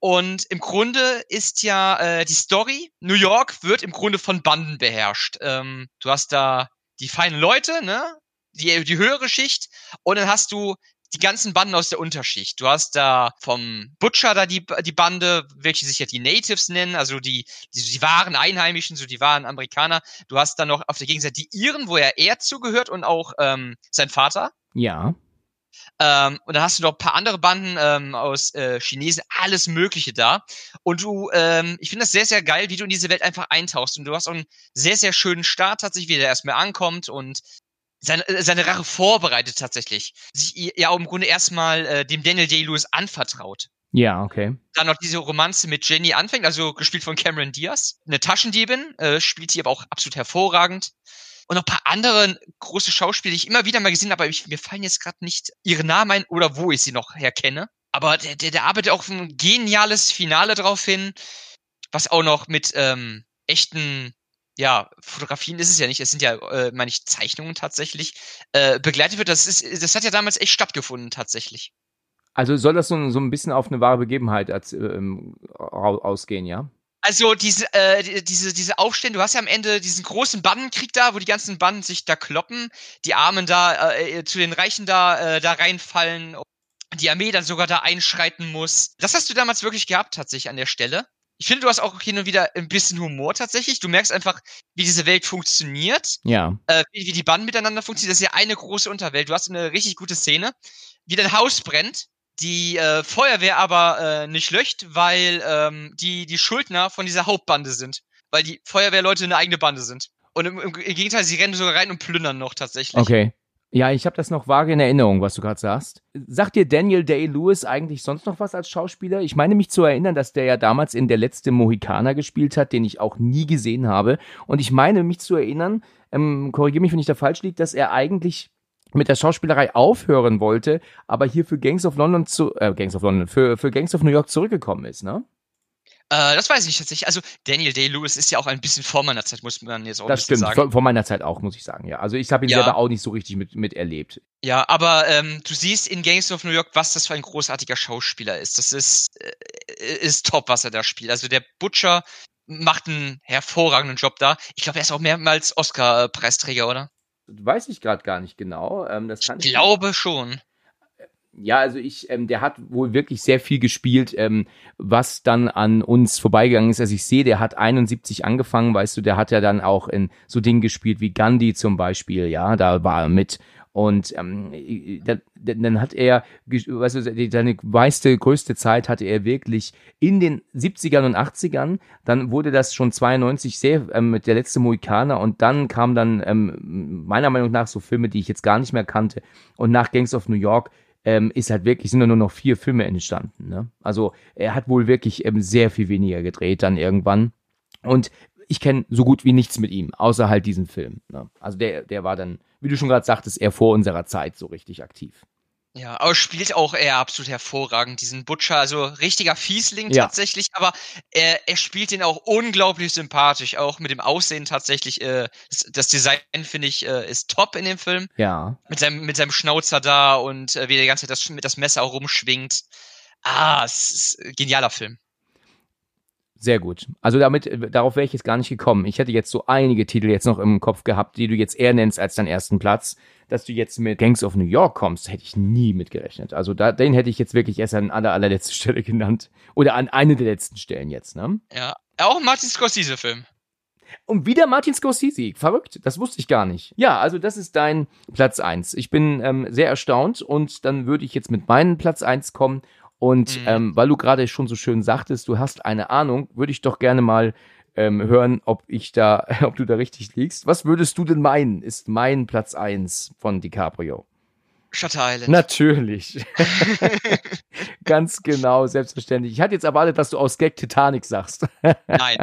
Und im Grunde ist ja äh, die Story, New York wird im Grunde von Banden beherrscht. Ähm, du hast da die feinen Leute, ne? Die, die höhere Schicht. Und dann hast du die ganzen Banden aus der Unterschicht. Du hast da vom Butcher da die, die Bande, welche sich ja die Natives nennen, also die, die, die wahren Einheimischen, so die wahren Amerikaner. Du hast dann noch auf der Gegenseite die Iren, wo ja er zugehört und auch ähm, sein Vater. Ja. Ähm, und dann hast du noch ein paar andere Banden ähm, aus äh, Chinesen, alles Mögliche da. Und du, ähm, ich finde das sehr, sehr geil, wie du in diese Welt einfach eintauchst. Und du hast auch einen sehr, sehr schönen Start tatsächlich, wie der erstmal ankommt und seine, äh, seine Rache vorbereitet tatsächlich. Sich ja im Grunde erstmal äh, dem Daniel Day-Lewis anvertraut. Ja, okay. Dann noch diese Romanze mit Jenny anfängt, also gespielt von Cameron Diaz. Eine Taschendiebin, äh, spielt sie aber auch absolut hervorragend. Und noch paar andere große Schauspieler, die ich immer wieder mal gesehen habe, aber ich, mir fallen jetzt gerade nicht ihre Namen ein oder wo ich sie noch herkenne. Aber der, der, der arbeitet auch ein geniales Finale drauf hin, was auch noch mit ähm, echten, ja, Fotografien ist es ja nicht, es sind ja, äh, meine ich, Zeichnungen tatsächlich, äh, begleitet wird. Das, ist, das hat ja damals echt stattgefunden, tatsächlich. Also soll das so, so ein bisschen auf eine wahre Begebenheit als, ähm, au- ausgehen, ja? Also diese, äh, die- diese, diese Aufstände, du hast ja am Ende diesen großen Bandenkrieg da, wo die ganzen Banden sich da kloppen, die Armen da äh, zu den Reichen da, äh, da reinfallen, die Armee dann sogar da einschreiten muss. Das hast du damals wirklich gehabt, tatsächlich an der Stelle. Ich finde, du hast auch hin und wieder ein bisschen Humor tatsächlich. Du merkst einfach, wie diese Welt funktioniert, Ja. äh, wie, wie die Banden miteinander funktionieren. Das ist ja eine große Unterwelt. Du hast eine richtig gute Szene, wie dein Haus brennt, die äh, Feuerwehr aber äh, nicht löscht, weil ähm, die, die Schuldner von dieser Hauptbande sind. weil die Feuerwehrleute eine eigene Bande sind. Und im, im, Gegenteil, sie rennen sogar rein und plündern noch tatsächlich. Okay. Ja, ich habe das noch vage in Erinnerung, was du gerade sagst. Sagt dir Daniel Day-Lewis eigentlich sonst noch was als Schauspieler? Ich meine mich zu erinnern, dass der ja damals in Der letzte Mohikaner gespielt hat, den ich auch nie gesehen habe. Und ich meine mich zu erinnern, ähm, korrigiere mich, wenn ich da falsch liege, dass er eigentlich mit der Schauspielerei aufhören wollte, aber hier für Gangs of London zu, äh, Gangs of London, für, für Gangs of New York zurückgekommen ist, ne? Äh, das weiß ich tatsächlich. Also Daniel Day-Lewis ist ja auch ein bisschen vor meiner Zeit, muss man jetzt auch Das stimmt, sagen. Vor, vor, meiner Zeit auch, muss ich sagen, ja. Also ich habe ihn ja. selber auch nicht so richtig mit, miterlebt. Ja, aber ähm, du siehst in Gangs of New York, was das für ein großartiger Schauspieler ist. Das ist, äh, ist top, was er da spielt. Also der Butcher macht einen hervorragenden Job da. Ich glaube, er ist auch mehrmals Oscar-Preisträger, oder? Weiß ich gerade gar nicht genau. Ähm, das kann ich glaube schon ja, also ich, ähm, der hat wohl wirklich sehr viel gespielt, ähm, was dann an uns vorbeigegangen ist. Also ich sehe, der hat 71 angefangen, weißt du, der hat ja dann auch in so Dingen gespielt wie Gandhi zum Beispiel, ja, da war er mit. Und ähm, dann, dann hat er, weißt du, seine meiste, größte Zeit hatte er wirklich in den 70ern und 80ern. Dann wurde das schon 92 sehr ähm, mit der letzte Mohikaner und dann kam dann ähm, meiner Meinung nach so Filme, die ich jetzt gar nicht mehr kannte. Und nach Gangs of New York ähm, ist halt wirklich, sind nur noch vier Filme entstanden. Ne? Also er hat wohl wirklich ähm, sehr viel weniger gedreht dann irgendwann. Und ich kenne so gut wie nichts mit ihm, außer halt diesen Film. Ne? Also der, der war dann, wie du schon gerade sagtest, eher vor unserer Zeit so richtig aktiv. Ja, aber spielt auch er absolut hervorragend, diesen Butcher. Also richtiger Fiesling ja. tatsächlich, aber er, er spielt ihn auch unglaublich sympathisch. Auch mit dem Aussehen tatsächlich. Äh, das, Design, finde ich, äh, ist top in dem Film. Ja. Mit seinem, mit seinem Schnauzer da und äh, wie er die ganze Zeit das, mit das Messer auch rumschwingt. Ah, es ist ein genialer Film. Sehr gut. Also damit, äh, darauf wäre ich jetzt gar nicht gekommen. Ich hätte jetzt so einige Titel jetzt noch im Kopf gehabt, die du jetzt eher nennst als deinen ersten Platz. Dass du jetzt mit Gangs of New York kommst, hätte ich nie mitgerechnet. Also da, den hätte ich jetzt wirklich erst an aller, allerletzter Stelle genannt. Oder an eine der letzten Stellen jetzt, ne? Ja. Auch ein Martin Scorsese-Film. Und wieder Martin Scorsese. Verrückt. Das wusste ich gar nicht. Ja, also das ist dein Platz eins. Ich bin ähm, sehr erstaunt und dann würde ich jetzt mit meinem Platz eins kommen und mhm. ähm, weil du gerade schon so schön sagtest, du hast eine Ahnung, würde ich doch gerne mal ähm, hören, ob ich da, ob du da richtig liegst. Was würdest du denn meinen, ist mein Platz eins von DiCaprio? Shutter Island. Natürlich. Ganz genau, selbstverständlich. Ich hatte jetzt erwartet, dass du aus Gag Titanic sagst. Nein.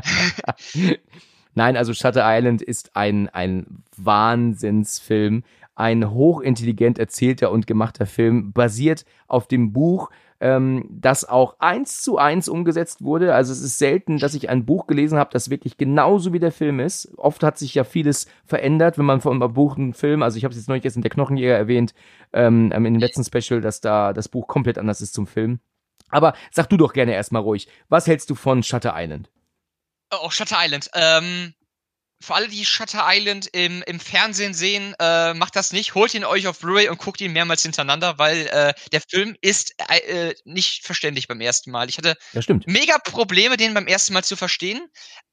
Nein, also Shutter Island ist ein, ein Wahnsinnsfilm, ein hochintelligent erzählter und gemachter Film, basiert auf dem Buch ähm, das auch eins zu eins umgesetzt wurde. Also es ist selten, dass ich ein Buch gelesen habe, das wirklich genauso wie der Film ist. Oft hat sich ja vieles verändert, wenn man von einem Buch einen Film, also ich habe es jetzt neulich erst in der Knochenjäger erwähnt, ähm, in dem letzten Special, dass da das Buch komplett anders ist zum Film. Aber sag du doch gerne erstmal ruhig, was hältst du von Shutter Island? Oh, Shutter Island. Ähm, für alle, die Shutter Island im, im Fernsehen sehen, äh, macht das nicht. Holt ihn euch auf Blu-ray und guckt ihn mehrmals hintereinander, weil äh, der Film ist äh, nicht verständlich beim ersten Mal. Ich hatte mega Probleme, den beim ersten Mal zu verstehen.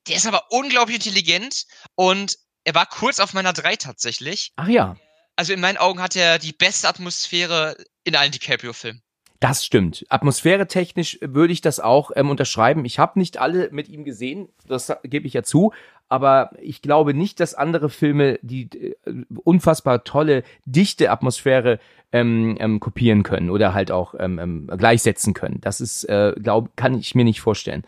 Der ist aber unglaublich intelligent und er war kurz auf meiner 3 tatsächlich. Ach ja. Also in meinen Augen hat er die beste Atmosphäre in allen DiCaprio-Filmen. Das stimmt. Atmosphäre technisch würde ich das auch ähm, unterschreiben. Ich habe nicht alle mit ihm gesehen, das gebe ich ja zu, aber ich glaube nicht, dass andere Filme die äh, unfassbar tolle, dichte Atmosphäre ähm, ähm, kopieren können oder halt auch ähm, ähm, gleichsetzen können. Das ist, äh, glaube, kann ich mir nicht vorstellen.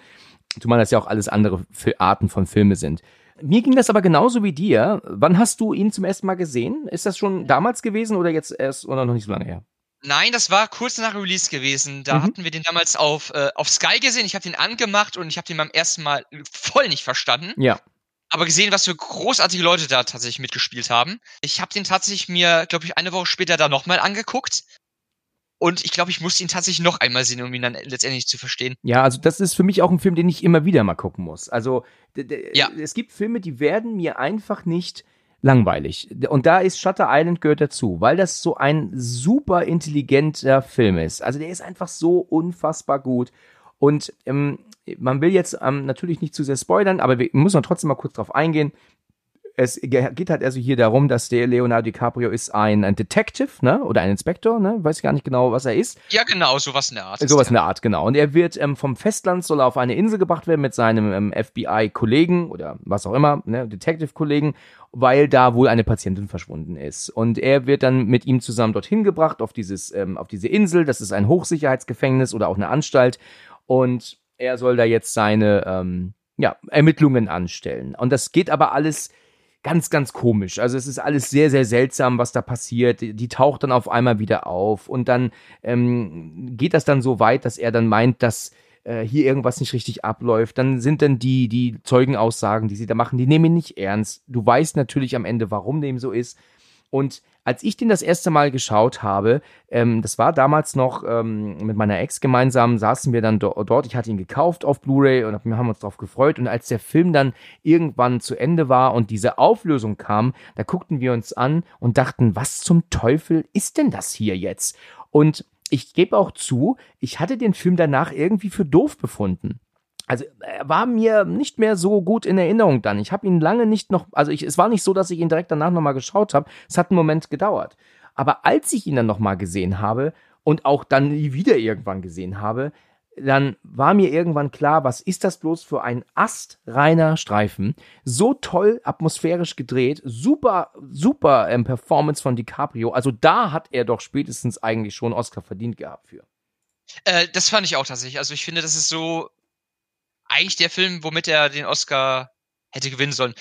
Zumal das ja auch alles andere Arten von Filme sind. Mir ging das aber genauso wie dir. Wann hast du ihn zum ersten Mal gesehen? Ist das schon damals gewesen oder jetzt erst oder noch nicht so lange her? Nein, das war kurz nach Release gewesen. Da mhm. hatten wir den damals auf, äh, auf Sky gesehen. Ich habe den angemacht und ich habe den beim ersten Mal voll nicht verstanden. Ja aber gesehen, was für großartige Leute da tatsächlich mitgespielt haben. Ich habe den tatsächlich mir, glaube ich, eine Woche später da nochmal angeguckt. Und ich glaube, ich musste ihn tatsächlich noch einmal sehen, um ihn dann letztendlich zu verstehen. Ja, also das ist für mich auch ein Film, den ich immer wieder mal gucken muss. Also ja. es gibt Filme, die werden mir einfach nicht langweilig. Und da ist Shutter Island gehört dazu, weil das so ein super intelligenter Film ist. Also der ist einfach so unfassbar gut. Und ähm, man will jetzt ähm, natürlich nicht zu sehr spoilern, aber wir müssen trotzdem mal kurz drauf eingehen. Es geht halt also hier darum, dass der Leonardo DiCaprio ist ein, ein Detective, ne? Oder ein Inspektor, ne? Weiß gar nicht genau, was er ist. Ja, genau, sowas in der Art. Sowas in der Art, genau. Und er wird ähm, vom Festland soll er auf eine Insel gebracht werden mit seinem ähm, FBI-Kollegen oder was auch immer, ne? Detective-Kollegen, weil da wohl eine Patientin verschwunden ist. Und er wird dann mit ihm zusammen dorthin gebracht auf dieses, ähm, auf diese Insel. Das ist ein Hochsicherheitsgefängnis oder auch eine Anstalt. Und er soll da jetzt seine ähm, ja, Ermittlungen anstellen. Und das geht aber alles ganz, ganz komisch. Also es ist alles sehr, sehr seltsam, was da passiert. Die, taucht dann auf einmal wieder auf und dann ähm, geht das dann so weit, dass er dann meint, dass äh, hier irgendwas nicht richtig abläuft. Dann sind dann die, die Zeugenaussagen, die sie da machen, die nehmen ihn nicht ernst. Du weißt natürlich am Ende, warum dem so ist. Und als ich den das erste Mal geschaut habe, ähm, das war damals noch ähm, mit meiner Ex gemeinsam, saßen wir dann do dort. Ich hatte ihn gekauft auf Blu-ray und wir haben uns darauf gefreut. Und als der Film dann irgendwann zu Ende war und diese Auflösung kam, da guckten wir uns an und dachten, was zum Teufel ist denn das hier jetzt? Und ich gebe auch zu, ich hatte den Film danach irgendwie für doof befunden also er war mir nicht mehr so gut in Erinnerung dann. Ich habe ihn lange nicht noch, also ich, es war nicht so, dass ich ihn direkt danach nochmal geschaut habe. Es hat einen Moment gedauert. Aber als ich ihn dann nochmal gesehen habe und auch dann nie wieder irgendwann gesehen habe, dann war mir irgendwann klar, was ist das bloß für ein astreiner Streifen? So toll atmosphärisch gedreht, super, super ähm, Performance von DiCaprio. Also da hat er doch spätestens eigentlich schon Oscar verdient gehabt für. Äh, das fand ich auch tatsächlich. Also ich finde, das ist so eigentlich der Film, womit er den Oscar hätte gewinnen sollen.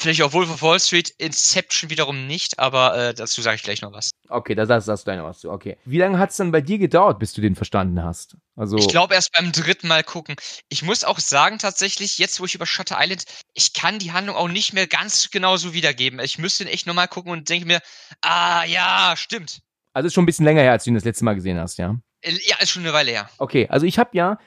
Vielleicht auch Wolf of Wall Street, Inception wiederum nicht, aber äh, dazu sage ich gleich noch was. Okay, da sagst, sagst du deine was zu. Okay. Wie lange hat es dann bei dir gedauert, bis du den verstanden hast? Also ich glaube erst beim dritten Mal gucken. Ich muss auch sagen, tatsächlich, jetzt wo ich über Shutter Island, ich kann die Handlung auch nicht mehr ganz genau so wiedergeben. Ich müsste den echt nochmal gucken und denke mir, ah ja, stimmt. Also ist schon ein bisschen länger her, als du ihn das letzte Mal gesehen hast, ja? Äh, ja, ist schon eine Weile her. Okay, also ich habe ja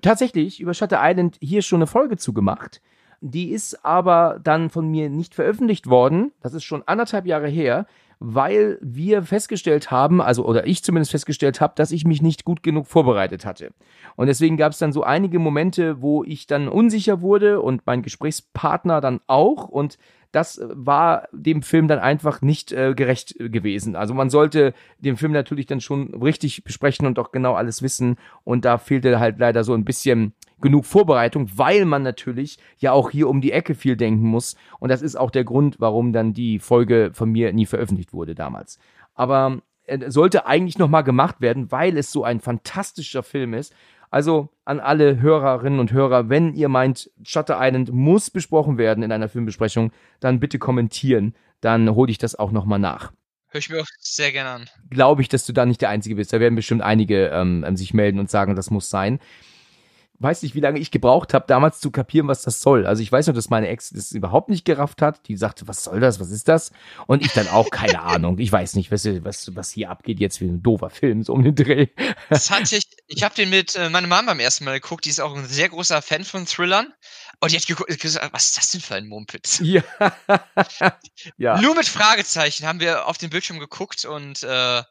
tatsächlich über Shutter Island hier schon eine Folge zugemacht. Die ist aber dann von mir nicht veröffentlicht worden. Das ist schon anderthalb Jahre her, weil wir festgestellt haben, also oder ich zumindest festgestellt habe, dass ich mich nicht gut genug vorbereitet hatte. Und deswegen gab es dann so einige Momente, wo ich dann unsicher wurde und mein Gesprächspartner dann auch. Und das war dem Film dann einfach nicht äh, gerecht gewesen. Also man sollte den Film natürlich dann schon richtig besprechen und auch genau alles wissen. Und da fehlte halt leider so ein bisschen genug Vorbereitung, weil man natürlich ja auch hier um die Ecke viel denken muss. Und das ist auch der Grund, warum dann die Folge von mir nie veröffentlicht wurde damals. Aber äh, sollte eigentlich nochmal gemacht werden, weil es so ein fantastischer Film ist. Also an alle Hörerinnen und Hörer, wenn ihr meint, Shutter Island muss besprochen werden in einer Filmbesprechung, dann bitte kommentieren, dann hole ich das auch nochmal nach. Hör ich mir auch sehr gerne an. Glaube ich, dass du da nicht der Einzige bist. Da werden bestimmt einige ähm, sich melden und sagen, das muss sein weiß nicht, wie lange ich gebraucht habe, damals zu kapieren, was das soll. Also ich weiß nur, dass meine Ex das überhaupt nicht gerafft hat. Die sagte, was soll das, was ist das? Und ich dann auch, keine Ahnung. Ich weiß nicht, was, was, was hier abgeht jetzt wie ein doofer Film, so um den Dreh. Das hatte ich, ich habe den mit äh, meiner Mama beim ersten Mal geguckt. Die ist auch ein sehr großer Fan von Thrillern. Und die hat gesagt, was ist das denn für ein Mumpitz? Ja. ja. Nur mit Fragezeichen haben wir auf den Bildschirm geguckt und äh,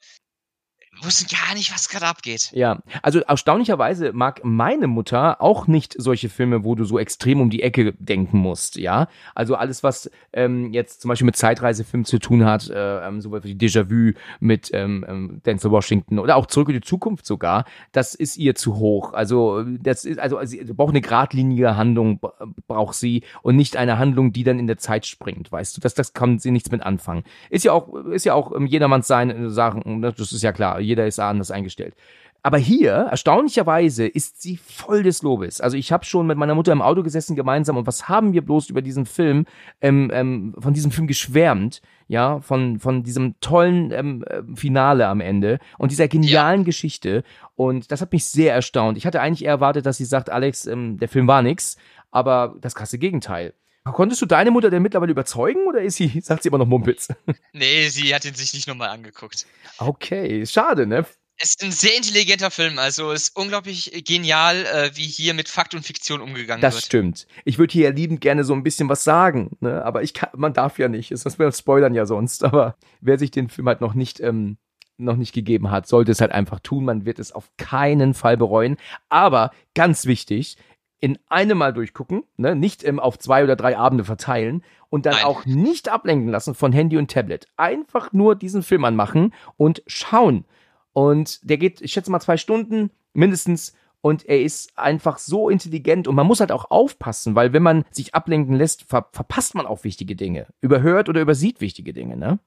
wussten gar nicht, was gerade abgeht. Ja, also erstaunlicherweise mag meine Mutter auch nicht solche Filme, wo du so extrem um die Ecke denken musst, ja. Also alles, was ähm, jetzt zum Beispiel mit Zeitreisefilmen zu tun hat, äh, ähm, so wie Déjà-vu mit ähm, ähm, Denzel Washington oder auch Zurück in die Zukunft sogar, das ist ihr zu hoch. Also das ist, also sie braucht eine geradlinige Handlung, braucht sie und nicht eine Handlung, die dann in der Zeit springt, weißt du. Das, das kann sie nichts mit anfangen. Ist ja auch, ist ja auch jedermanns sein äh, Sachen, das ist ja klar jeder ist anders eingestellt. Aber hier, erstaunlicherweise, ist sie voll des Lobes. Also ich habe schon mit meiner Mutter im Auto gesessen gemeinsam und was haben wir bloß über diesen Film, ähm, ähm, von diesem Film geschwärmt, ja, von, von diesem tollen ähm, äh, Finale am Ende und dieser genialen ja. Geschichte. Und das hat mich sehr erstaunt. Ich hatte eigentlich eher erwartet, dass sie sagt, Alex, ähm, der Film war nix, aber das krasse Gegenteil. Konntest du deine Mutter denn mittlerweile überzeugen oder ist sie, sagt sie immer noch Mumpitz? Nee, sie hat ihn sich nicht nochmal angeguckt. Okay, schade, ne? Es ist ein sehr intelligenter Film, also es ist unglaublich genial, äh, wie hier mit Fakt und Fiktion umgegangen das wird. Das stimmt. Ich würde hier liebend gerne so ein bisschen was sagen, ne? aber ich kann, man darf ja nicht. Das wir spoilern ja sonst. Aber wer sich den Film halt noch nicht ähm, noch nicht gegeben hat, sollte es halt einfach tun. Man wird es auf keinen Fall bereuen. Aber ganz wichtig, in einem Mal durchgucken, ne? nicht ähm, auf zwei oder drei Abende verteilen und dann Nein. auch nicht ablenken lassen von Handy und Tablet. Einfach nur diesen Film anmachen und schauen. Und der geht, ich schätze mal zwei Stunden mindestens und er ist einfach so intelligent und man muss halt auch aufpassen, weil wenn man sich ablenken lässt, ver verpasst man auch wichtige Dinge, überhört oder übersieht wichtige Dinge, ne?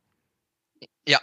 Ja.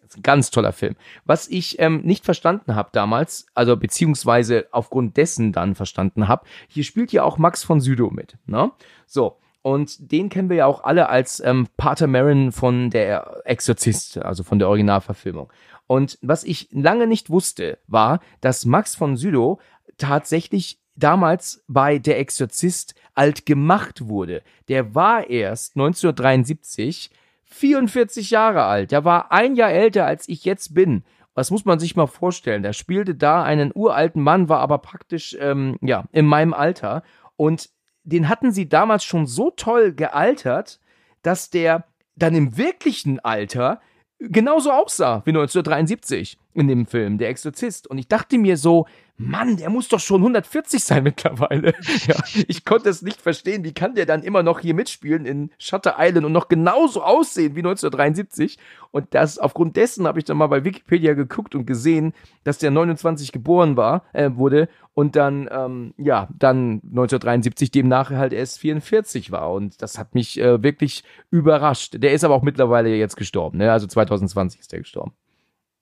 Das ist ein ganz toller Film. Was ich ähm, nicht verstanden habe damals, also beziehungsweise aufgrund dessen dann verstanden habe, hier spielt ja auch Max von Südow mit, ne? So. Und den kennen wir ja auch alle als ähm, Pater Marin von der Exorzist, also von der Originalverfilmung. Und was ich lange nicht wusste, war, dass Max von Südow tatsächlich damals bei Der Exorzist alt gemacht wurde. Der war erst 1973 44 Jahre alt. Der war ein Jahr älter als ich jetzt bin. Was muss man sich mal vorstellen? Der spielte da einen uralten Mann, war aber praktisch ähm, ja in meinem Alter und den hatten sie damals schon so toll gealtert, dass der dann im wirklichen Alter genauso aussah wie 1973 in dem Film, Der Exorzist. Und ich dachte mir so, Mann, der muss doch schon 140 sein mittlerweile. ja, ich konnte es nicht verstehen. Wie kann der dann immer noch hier mitspielen in Shutter Island und noch genauso aussehen wie 1973? Und das, aufgrund dessen habe ich dann mal bei Wikipedia geguckt und gesehen, dass der 29 geboren war, äh, wurde und dann, ähm, ja, dann 1973 demnach halt erst 44 war. Und das hat mich äh, wirklich überrascht. Der ist aber auch mittlerweile jetzt gestorben, ne? Also 2020 ist der gestorben.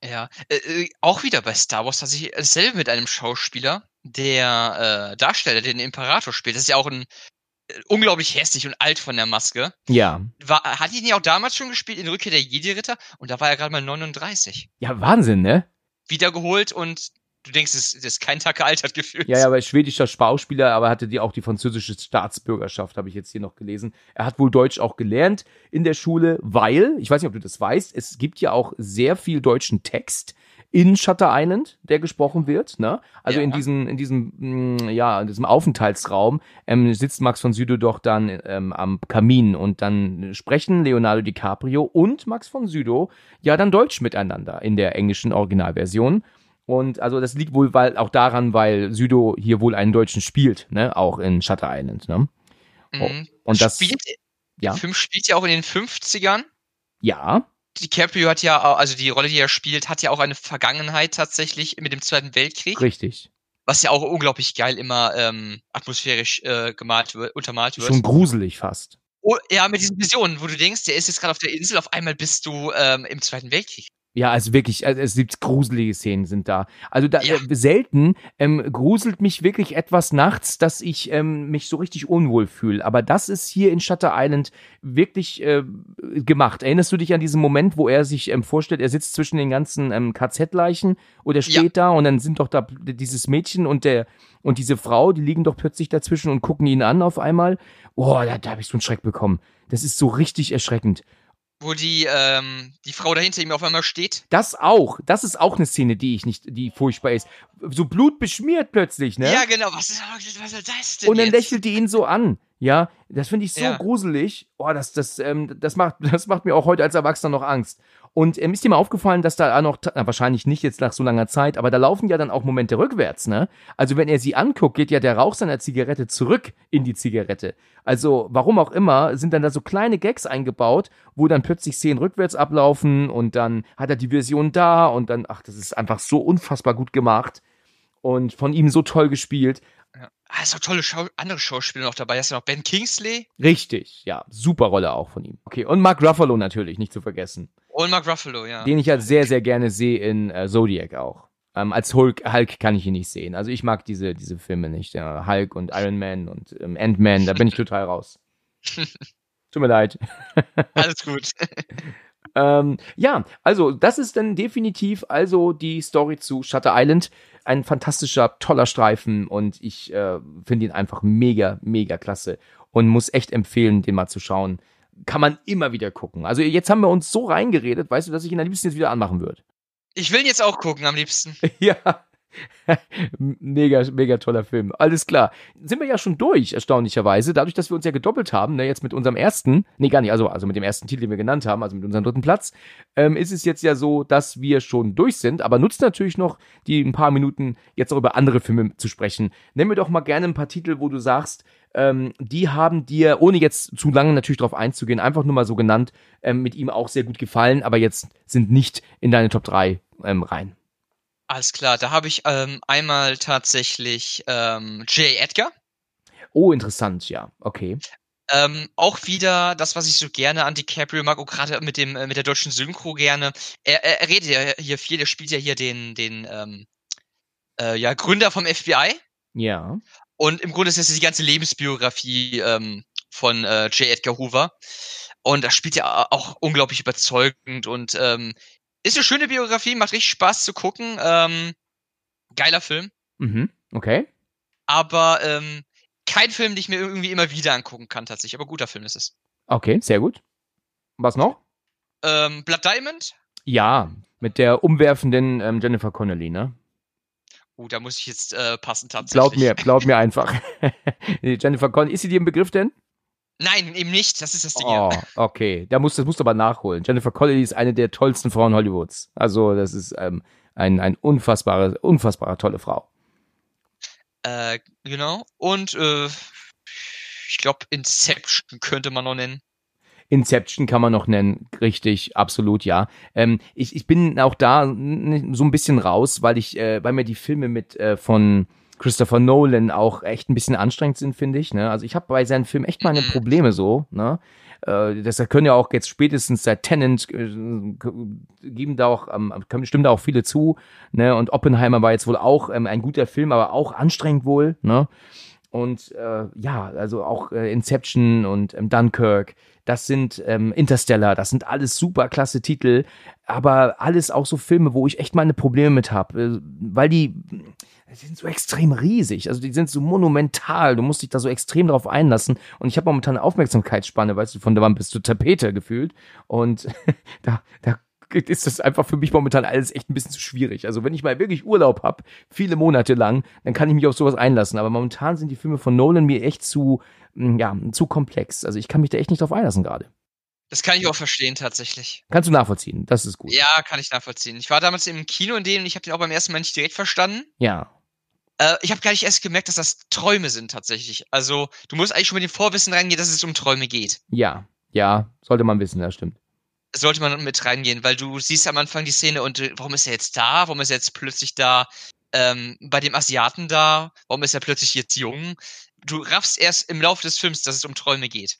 Ja, äh, äh, auch wieder bei Star Wars tatsächlich dasselbe mit einem Schauspieler, der äh, Darsteller, den Imperator spielt. Das ist ja auch ein äh, unglaublich hässlich und alt von der Maske. Ja. War, hat ihn ja auch damals schon gespielt in Rückkehr der Jedi-Ritter und da war er gerade mal 39. Ja, Wahnsinn, ne? Wiedergeholt und du denkst, das ist kein Tag gealtert gefühlt. Ja, ja, aber schwedischer Schauspieler, aber hatte die auch die französische Staatsbürgerschaft, habe ich jetzt hier noch gelesen. Er hat wohl Deutsch auch gelernt in der Schule, weil, ich weiß nicht, ob du das weißt, es gibt ja auch sehr viel deutschen Text in Shutter Island, der gesprochen wird. Ne? Also ja. in diesem, in diesem, mm, ja, in diesem Aufenthaltsraum ähm, sitzt Max von Südow doch dann ähm, am Kamin und dann sprechen Leonardo DiCaprio und Max von Südow ja dann Deutsch miteinander in der englischen Originalversion. Und also das liegt wohl weil, auch daran, weil Südo hier wohl einen Deutschen spielt, ne? Auch in Shutter Island, ne? Oh, mhm. Und das. Spielt, ja. Der Film spielt ja auch in den 50ern. Ja. DiCaprio hat ja, also die Rolle, die er spielt, hat ja auch eine Vergangenheit tatsächlich mit dem Zweiten Weltkrieg. Richtig. Was ja auch unglaublich geil immer ähm, atmosphärisch äh, gemalt wird, untermalt wird. Schon gruselig fast. Oh, ja, mit diesen Visionen, wo du denkst, der ist jetzt gerade auf der Insel, auf einmal bist du ähm, im Zweiten Weltkrieg. Ja, also wirklich, also es gibt gruselige Szenen sind da. Also da ja. äh, selten ähm, gruselt mich wirklich etwas nachts, dass ich ähm, mich so richtig unwohl fühle. Aber das ist hier in Shutter Island wirklich äh, gemacht. Erinnerst du dich an diesen Moment, wo er sich ähm, vorstellt, er sitzt zwischen den ganzen ähm, KZ-Leichen oder steht ja. da und dann sind doch da dieses Mädchen und der und diese Frau, die liegen doch plötzlich dazwischen und gucken ihn an auf einmal. Boah, da, da habe ich so einen Schreck bekommen. Das ist so richtig erschreckend wo die, ähm, die Frau dahinter ihm auf einmal steht. Das auch. Das ist auch eine Szene, die ich nicht, die furchtbar ist. So blutbeschmiert plötzlich, ne? Ja, genau. Was ist, was ist das denn? Und dann jetzt? lächelt die ihn so an. Ja, das finde ich so ja. gruselig. Oh, das, das, ähm, das, macht, das macht mir auch heute als Erwachsener noch Angst. Und ähm, ist dir mal aufgefallen, dass da noch, na, wahrscheinlich nicht jetzt nach so langer Zeit, aber da laufen ja dann auch Momente rückwärts, ne? Also wenn er sie anguckt, geht ja der Rauch seiner Zigarette zurück in die Zigarette. Also warum auch immer, sind dann da so kleine Gags eingebaut, wo dann plötzlich Szenen rückwärts ablaufen und dann hat er die Version da und dann, ach, das ist einfach so unfassbar gut gemacht und von ihm so toll gespielt. Ja. Ah, ist auch tolle Schau andere Schauspieler noch dabei. Hast du noch Ben Kingsley? Richtig, ja. Super Rolle auch von ihm. Okay, und Mark Ruffalo natürlich, nicht zu vergessen. Und Mark Ruffalo, ja. Den ich halt sehr, sehr gerne sehe in äh, Zodiac auch. Ähm, als Hulk, Hulk kann ich ihn nicht sehen. Also ich mag diese, diese Filme nicht. Ja, Hulk und Iron Man und ähm, Ant-Man, da bin ich total raus. Tut mir leid. Alles gut. ähm, ja, also das ist dann definitiv also die Story zu Shutter Island ein fantastischer, toller Streifen und ich äh, finde ihn einfach mega, mega klasse und muss echt empfehlen, den mal zu schauen. Kann man immer wieder gucken. Also jetzt haben wir uns so reingeredet, weißt du, dass ich ihn am liebsten jetzt wieder anmachen würde. Ich will ihn jetzt auch gucken, am liebsten. ja. mega, mega toller Film. Alles klar. Sind wir ja schon durch, erstaunlicherweise. Dadurch, dass wir uns ja gedoppelt haben, ne, jetzt mit unserem ersten, nee, gar nicht, also, also mit dem ersten Titel, den wir genannt haben, also mit unserem dritten Platz, ähm, ist es jetzt ja so, dass wir schon durch sind, aber nutzt natürlich noch die ein paar Minuten, jetzt auch über andere Filme zu sprechen. Nenn mir doch mal gerne ein paar Titel, wo du sagst, ähm, die haben dir, ohne jetzt zu lange natürlich darauf einzugehen, einfach nur mal so genannt, ähm, mit ihm auch sehr gut gefallen, aber jetzt sind nicht in deine Top 3 ähm, rein. Alles klar, da habe ich ähm, einmal tatsächlich ähm, J. Edgar. Oh, interessant, ja, okay. Ähm, auch wieder das, was ich so gerne an DiCaprio mag, auch gerade mit dem äh, mit der deutschen Synchro gerne. Er, er, er redet ja hier viel, er spielt ja hier den den ähm, äh, ja Gründer vom FBI. Ja. Und im Grunde ist das die ganze Lebensbiografie ähm, von äh, J. Edgar Hoover. Und das spielt ja auch unglaublich überzeugend und ähm, ist eine schöne Biografie, macht richtig Spaß zu gucken. Ähm, geiler Film. Mhm, okay. Aber ähm, kein Film, den ich mir irgendwie immer wieder angucken kann, tatsächlich. Aber guter Film ist es. Okay, sehr gut. Was noch? Ähm, Blood Diamond? Ja, mit der umwerfenden ähm, Jennifer Connelly, ne? Uh, da muss ich jetzt äh, passen tatsächlich. Glaub mir, glaub mir einfach. Jennifer Connelly, ist sie dir im Begriff denn? Nein, eben nicht. Das ist das Ding. Oh, okay. Da musst, das musst du aber nachholen. Jennifer Connelly ist eine der tollsten Frauen Hollywoods. Also, das ist ähm, ein, ein unfassbare, unfassbare tolle Frau. Äh, genau. Und äh, ich glaube, Inception könnte man noch nennen. Inception kann man noch nennen, richtig, absolut, ja. Ähm, ich, ich bin auch da so ein bisschen raus, weil ich, äh, weil mir die Filme mit äh, von Christopher Nolan auch echt ein bisschen anstrengend sind, finde ich. Ne? Also ich habe bei seinen Filmen echt meine mhm. Probleme so. Ne? Äh, das können ja auch jetzt spätestens seit Tenant äh, geben da auch, ähm, stimmen da auch viele zu. Ne? Und Oppenheimer war jetzt wohl auch ähm, ein guter Film, aber auch anstrengend wohl. Ne? Und äh, ja, also auch äh, Inception und ähm, Dunkirk, das sind ähm, Interstellar, das sind alles super klasse Titel, aber alles auch so Filme, wo ich echt meine Probleme mit habe, äh, weil die, die sind so extrem riesig, also die sind so monumental, du musst dich da so extrem drauf einlassen. Und ich habe momentan eine Aufmerksamkeitsspanne, weißt du, von der Wand bis zur Tapete gefühlt. Und da, da ist das einfach für mich momentan alles echt ein bisschen zu schwierig. Also wenn ich mal wirklich Urlaub habe, viele Monate lang, dann kann ich mich auf sowas einlassen. Aber momentan sind die Filme von Nolan mir echt zu, mm, ja, zu komplex. Also ich kann mich da echt nicht drauf einlassen gerade. Das kann ich auch verstehen, tatsächlich. Kannst du nachvollziehen, das ist gut. Ja, kann ich nachvollziehen. Ich war damals im Kino in dem und ich habe den auch beim ersten Mal nicht direkt verstanden. Ja. Äh, ich habe gar nicht erst gemerkt, dass das Träume sind, tatsächlich. Also, du musst eigentlich schon mit dem Vorwissen reingehen, dass es um Träume geht. Ja, ja, sollte man wissen, das stimmt sollte man mit reingehen, weil du siehst am Anfang die Szene und äh, warum ist er jetzt da? Warum ist er jetzt plötzlich da ähm, bei dem Asiaten da? Warum ist er plötzlich jetzt jung? Du raffst erst im Laufe des Films, dass es um Träume geht.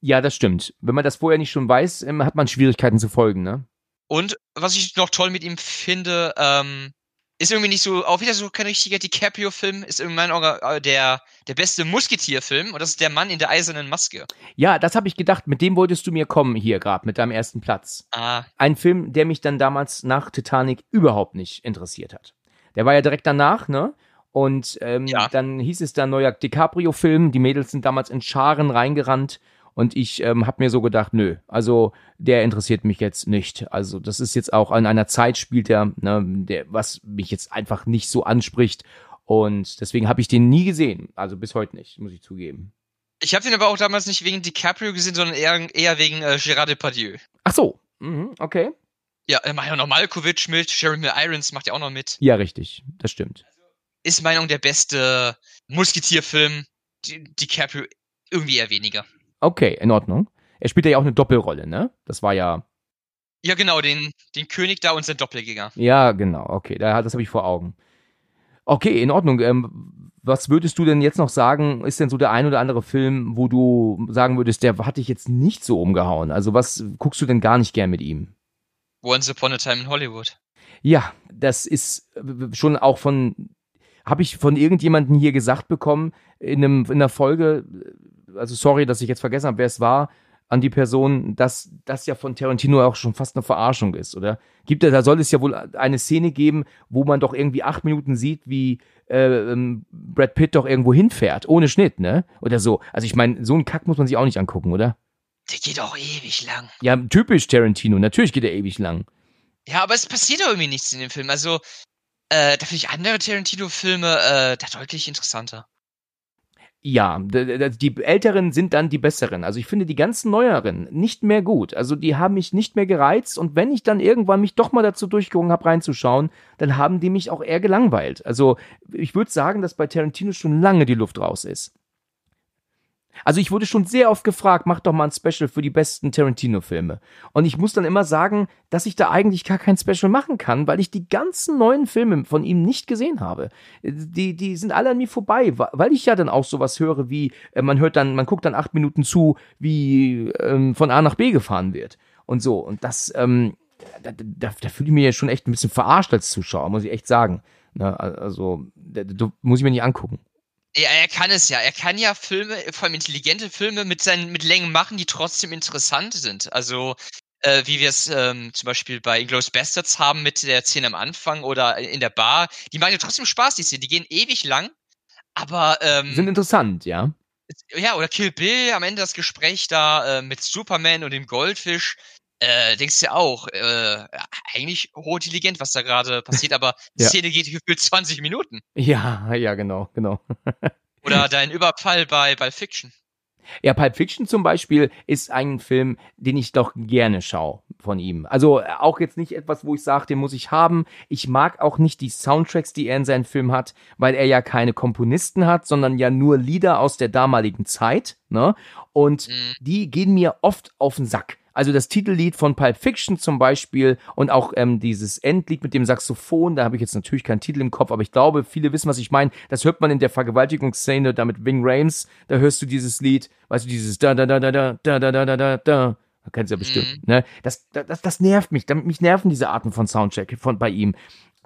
Ja, das stimmt. Wenn man das vorher nicht schon weiß, ähm, hat man Schwierigkeiten zu folgen, ne? Und was ich noch toll mit ihm finde, ähm, ist irgendwie nicht so, auch wieder so kein richtiger DiCaprio-Film, ist in meinen Augen äh, der, der beste Musketier-Film und das ist der Mann in der eisernen Maske. Ja, das habe ich gedacht, mit dem wolltest du mir kommen hier gerade, mit deinem ersten Platz. Ah. Ein Film, der mich dann damals nach Titanic überhaupt nicht interessiert hat. Der war ja direkt danach, ne? Und ähm, ja. dann hieß es da neuer DiCaprio-Film, die Mädels sind damals in Scharen reingerannt und ich ähm, habe mir so gedacht, nö, also der interessiert mich jetzt nicht. Also das ist jetzt auch an einer Zeit spielt er, ne, der, was mich jetzt einfach nicht so anspricht. Und deswegen habe ich den nie gesehen. Also bis heute nicht, muss ich zugeben. Ich habe den aber auch damals nicht wegen DiCaprio gesehen, sondern eher, eher wegen äh, Gérard Depardieu. Ach so, mhm, okay. Ja, äh, macht ja noch Malkovich mit, Jeremy Irons macht ja auch noch mit. Ja, richtig, das stimmt. Ist Meinung der beste Musketierfilm. DiCaprio irgendwie eher weniger. Okay, in Ordnung. Er spielt ja auch eine Doppelrolle, ne? Das war ja. Ja, genau, den, den König da und sein Doppelgänger. Ja, genau, okay, da, das habe ich vor Augen. Okay, in Ordnung. Ähm, was würdest du denn jetzt noch sagen, ist denn so der ein oder andere Film, wo du sagen würdest, der hat dich jetzt nicht so umgehauen? Also was guckst du denn gar nicht gern mit ihm? Once Upon a Time in Hollywood. Ja, das ist äh, schon auch von, habe ich von irgendjemandem hier gesagt bekommen, in, einem, in einer Folge, also sorry, dass ich jetzt vergessen habe, wer es war, an die Person, dass das ja von Tarantino auch schon fast eine Verarschung ist, oder? Gibt da soll es ja wohl eine Szene geben, wo man doch irgendwie acht Minuten sieht, wie äh, ähm, Brad Pitt doch irgendwo hinfährt, ohne Schnitt, ne? Oder so. Also ich meine, so einen Kack muss man sich auch nicht angucken, oder? Der geht auch ewig lang. Ja, typisch Tarantino, natürlich geht er ewig lang. Ja, aber es passiert doch irgendwie nichts in dem Film. Also, Äh, da finde ich andere Tarantino-Filme äh, da deutlich interessanter. Ja, die älteren sind dann die besseren. Also ich finde die ganzen neueren nicht mehr gut. Also die haben mich nicht mehr gereizt und wenn ich dann irgendwann mich doch mal dazu durchgerungen habe reinzuschauen, dann haben die mich auch eher gelangweilt. Also ich würde sagen, dass bei Tarantino schon lange die Luft raus ist. Also ich wurde schon sehr oft gefragt, mach doch mal ein Special für die besten Tarantino-Filme. Und ich muss dann immer sagen, dass ich da eigentlich gar kein Special machen kann, weil ich die ganzen neuen Filme von ihm nicht gesehen habe. Die, die sind alle an mir vorbei, weil ich ja dann auch sowas höre wie, äh, man hört dann, man guckt dann acht Minuten zu, wie ähm, von A nach B gefahren wird. Und so. Und das, ähm, da, da, da fühle ich mich ja schon echt ein bisschen verarscht als Zuschauer, muss ich echt sagen. Na, also, da, da muss ich mir nicht angucken. Ja, er kann es ja. Er kann ja Filme, vor allem intelligente Filme mit seinen mit Längen machen, die trotzdem interessant sind. Also äh, wie wir es ähm, zum Beispiel bei Inglourious Bastards haben mit der Szene am Anfang oder in der Bar. Die machen ja trotzdem Spaß, die Szene. Die gehen ewig lang, aber ähm, sind interessant, ja. Ja, oder Kill Bill, am Ende das Gespräch da äh, mit Superman und dem Goldfisch äh, denkst du ja auch, äh, eigentlich hochintelligent, was da gerade passiert, aber die ja. Szene geht gefühlt 20 Minuten. Ja, ja, genau, genau. Oder dein Überfall bei, bei Fiction. Ja, Pulp Fiction zum Beispiel ist ein Film, den ich doch gerne schaue von ihm. Also auch jetzt nicht etwas, wo ich sage, den muss ich haben. Ich mag auch nicht die Soundtracks, die er in seinen Film hat, weil er ja keine Komponisten hat, sondern ja nur Lieder aus der damaligen Zeit. Ne? Und mhm. die gehen mir oft auf den Sack. Also das Titellied von Pulp Fiction zum Beispiel und auch ähm, dieses Endlied mit dem Saxophon, da habe ich jetzt natürlich keinen Titel im Kopf, aber ich glaube, viele wissen, was ich meine. Das hört man in der Vergewaltigungsszene da mit Wing Rames, da hörst du dieses Lied, weißt du, dieses da da da da da da da da da da da. Kennst du ja bestimmt, mhm. ne? Das, das, das nervt mich. Mich nerven diese Arten von Soundcheck von bei ihm.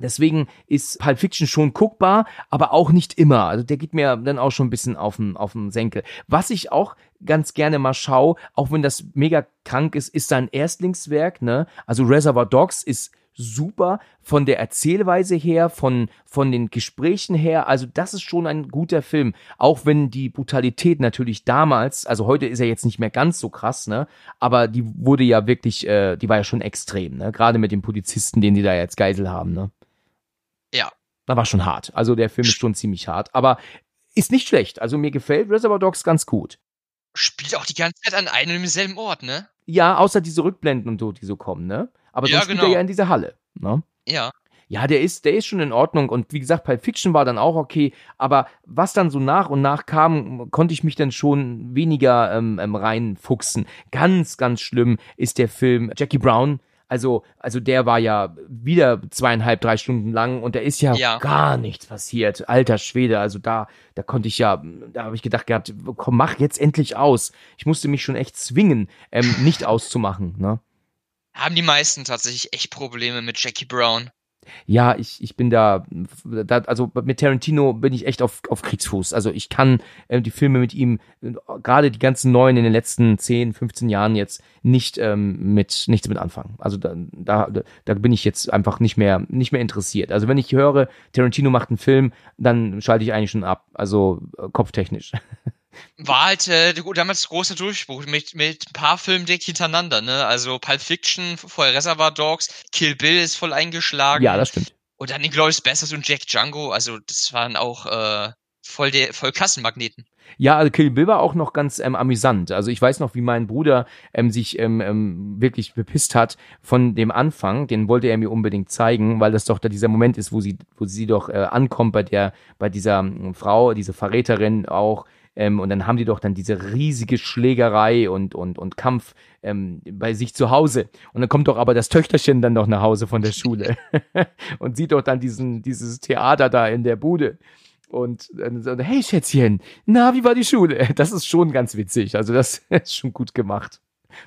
Deswegen ist Pulp Fiction schon guckbar, aber auch nicht immer. Also der geht mir dann auch schon ein bisschen auf den, auf den Senkel. Was ich auch ganz gerne mal schaue, auch wenn das mega krank ist, ist sein Erstlingswerk, ne? Also Reservoir Dogs ist super von der Erzählweise her, von, von den Gesprächen her. Also das ist schon ein guter Film. Auch wenn die Brutalität natürlich damals, also heute ist er jetzt nicht mehr ganz so krass, ne? Aber die wurde ja wirklich, äh, die war ja schon extrem, ne? Gerade mit den Polizisten, den die da jetzt Geisel haben, ne? Ja. Da war schon hart. Also der Film ist schon ziemlich hart. Aber ist nicht schlecht. Also mir gefällt Reservoir Dogs ganz gut. Spielt auch die ganze Zeit an einem und demselben Ort, ne? Ja, außer diese Rückblenden und so, die so kommen, ne? Aber ja, sonst genau. spielt er ja in dieser Halle, ne? Ja. Ja, der ist, der ist schon in Ordnung und wie gesagt, Pulp Fiction war dann auch okay, aber was dann so nach und nach kam, konnte ich mich dann schon weniger ähm, ähm, reinfuchsen. Ganz, ganz schlimm ist der Film Jackie Brown, also, also der war ja wieder zweieinhalb, drei Stunden lang und da ist ja, ja, gar nichts passiert. Alter Schwede, also da, da konnte ich ja, da habe ich gedacht gehabt, komm, mach jetzt endlich aus. Ich musste mich schon echt zwingen, ähm, nicht auszumachen, ne? Haben die meisten tatsächlich echt Probleme mit Jackie Brown ja, ich, ich bin da, da, also mit Tarantino bin ich echt auf, auf Kriegsfuß. Also ich kann äh, die Filme mit ihm, gerade die ganzen neuen in den letzten 10, 15 Jahren jetzt nicht ähm, mit nichts mit anfangen. Also da, da, da bin ich jetzt einfach nicht mehr, nicht mehr interessiert. Also wenn ich höre, Tarantino macht einen Film, dann schalte ich eigentlich schon ab. Also äh, kopftechnisch. war halt äh, damals großer Durchbruch mit, mit ein paar Filmen direkt hintereinander, ne? Also Pulp Fiction, vorher Reservoir Dogs, Kill Bill ist voll eingeschlagen. Ja, das stimmt. Und dann Inglourious Basterds und Jack Django, also das waren auch äh, voll, der, voll Kassenmagneten. Ja, also Kill Bill war auch noch ganz ähm, amüsant. Also ich weiß noch, wie mein Bruder ähm, sich ähm, ähm, wirklich bepisst hat von dem Anfang. Den wollte er mir unbedingt zeigen, weil das doch da dieser Moment ist, wo sie, wo sie doch äh, ankommt bei der, bei dieser äh, Frau, diese Verräterin auch, ähm, und dann haben die doch dann diese riesige Schlägerei und, und, und Kampf ähm, bei sich zu Hause. Und dann kommt doch aber das Töchterchen dann doch nach Hause von der Schule und sieht doch dann diesen, dieses Theater da in der Bude. Und dann so, hey Schätzchen, na, wie war die Schule? Das ist schon ganz witzig. Also das ist schon gut gemacht.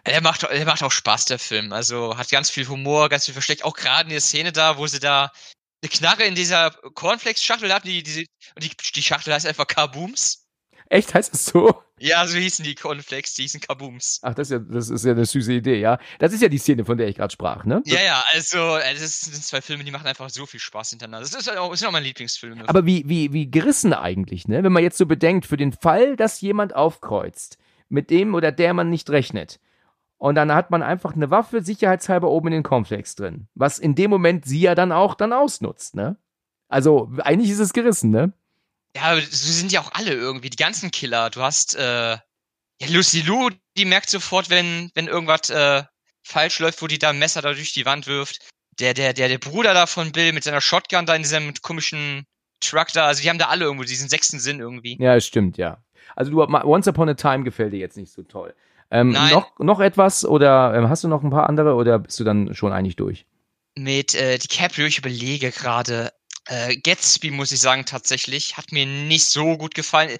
Er macht, er macht auch Spaß, der Film. Also hat ganz viel Humor, ganz viel versteckt. Auch gerade in der Szene da, wo sie da eine Knarre in dieser Cornflakes-Schachtel hatten, die, die, und die, die Schachtel heißt einfach Kabooms. Echt, heißt es so? Ja, so hießen die Cornflakes, die hießen Kabooms. Ach, das ist, ja, das ist ja eine süße Idee, ja. Das ist ja die Szene, von der ich gerade sprach, ne? Ja, ja, also, das sind zwei Filme, die machen einfach so viel Spaß hintereinander. Das ist auch, das sind auch meine Lieblingsfilme. Aber wie, wie, wie gerissen eigentlich, ne? Wenn man jetzt so bedenkt, für den Fall, dass jemand aufkreuzt, mit dem oder der man nicht rechnet, und dann hat man einfach eine Waffe sicherheitshalber oben in den Cornflakes drin, was in dem Moment sie ja dann auch dann ausnutzt, ne? Also eigentlich ist es gerissen, ne? Ja, sie sind ja auch alle irgendwie, die ganzen Killer. Du hast äh, ja, Lucy Lou, die merkt sofort, wenn, wenn irgendwas äh, falsch läuft, wo die da ein Messer da durch die Wand wirft. Der, der, der, der Bruder da von Bill mit seiner Shotgun da in diesem komischen Truck da, also die haben da alle irgendwo diesen sechsten Sinn irgendwie. Ja, stimmt, ja. Also du Once Upon a Time gefällt dir jetzt nicht so toll. Ähm, Nein. Noch, noch etwas oder ähm, hast du noch ein paar andere oder bist du dann schon eigentlich durch? Mit äh, DiCaprio, ich überlege gerade. Äh, Gatsby, muss ich sagen, tatsächlich, hat mir nicht so gut gefallen.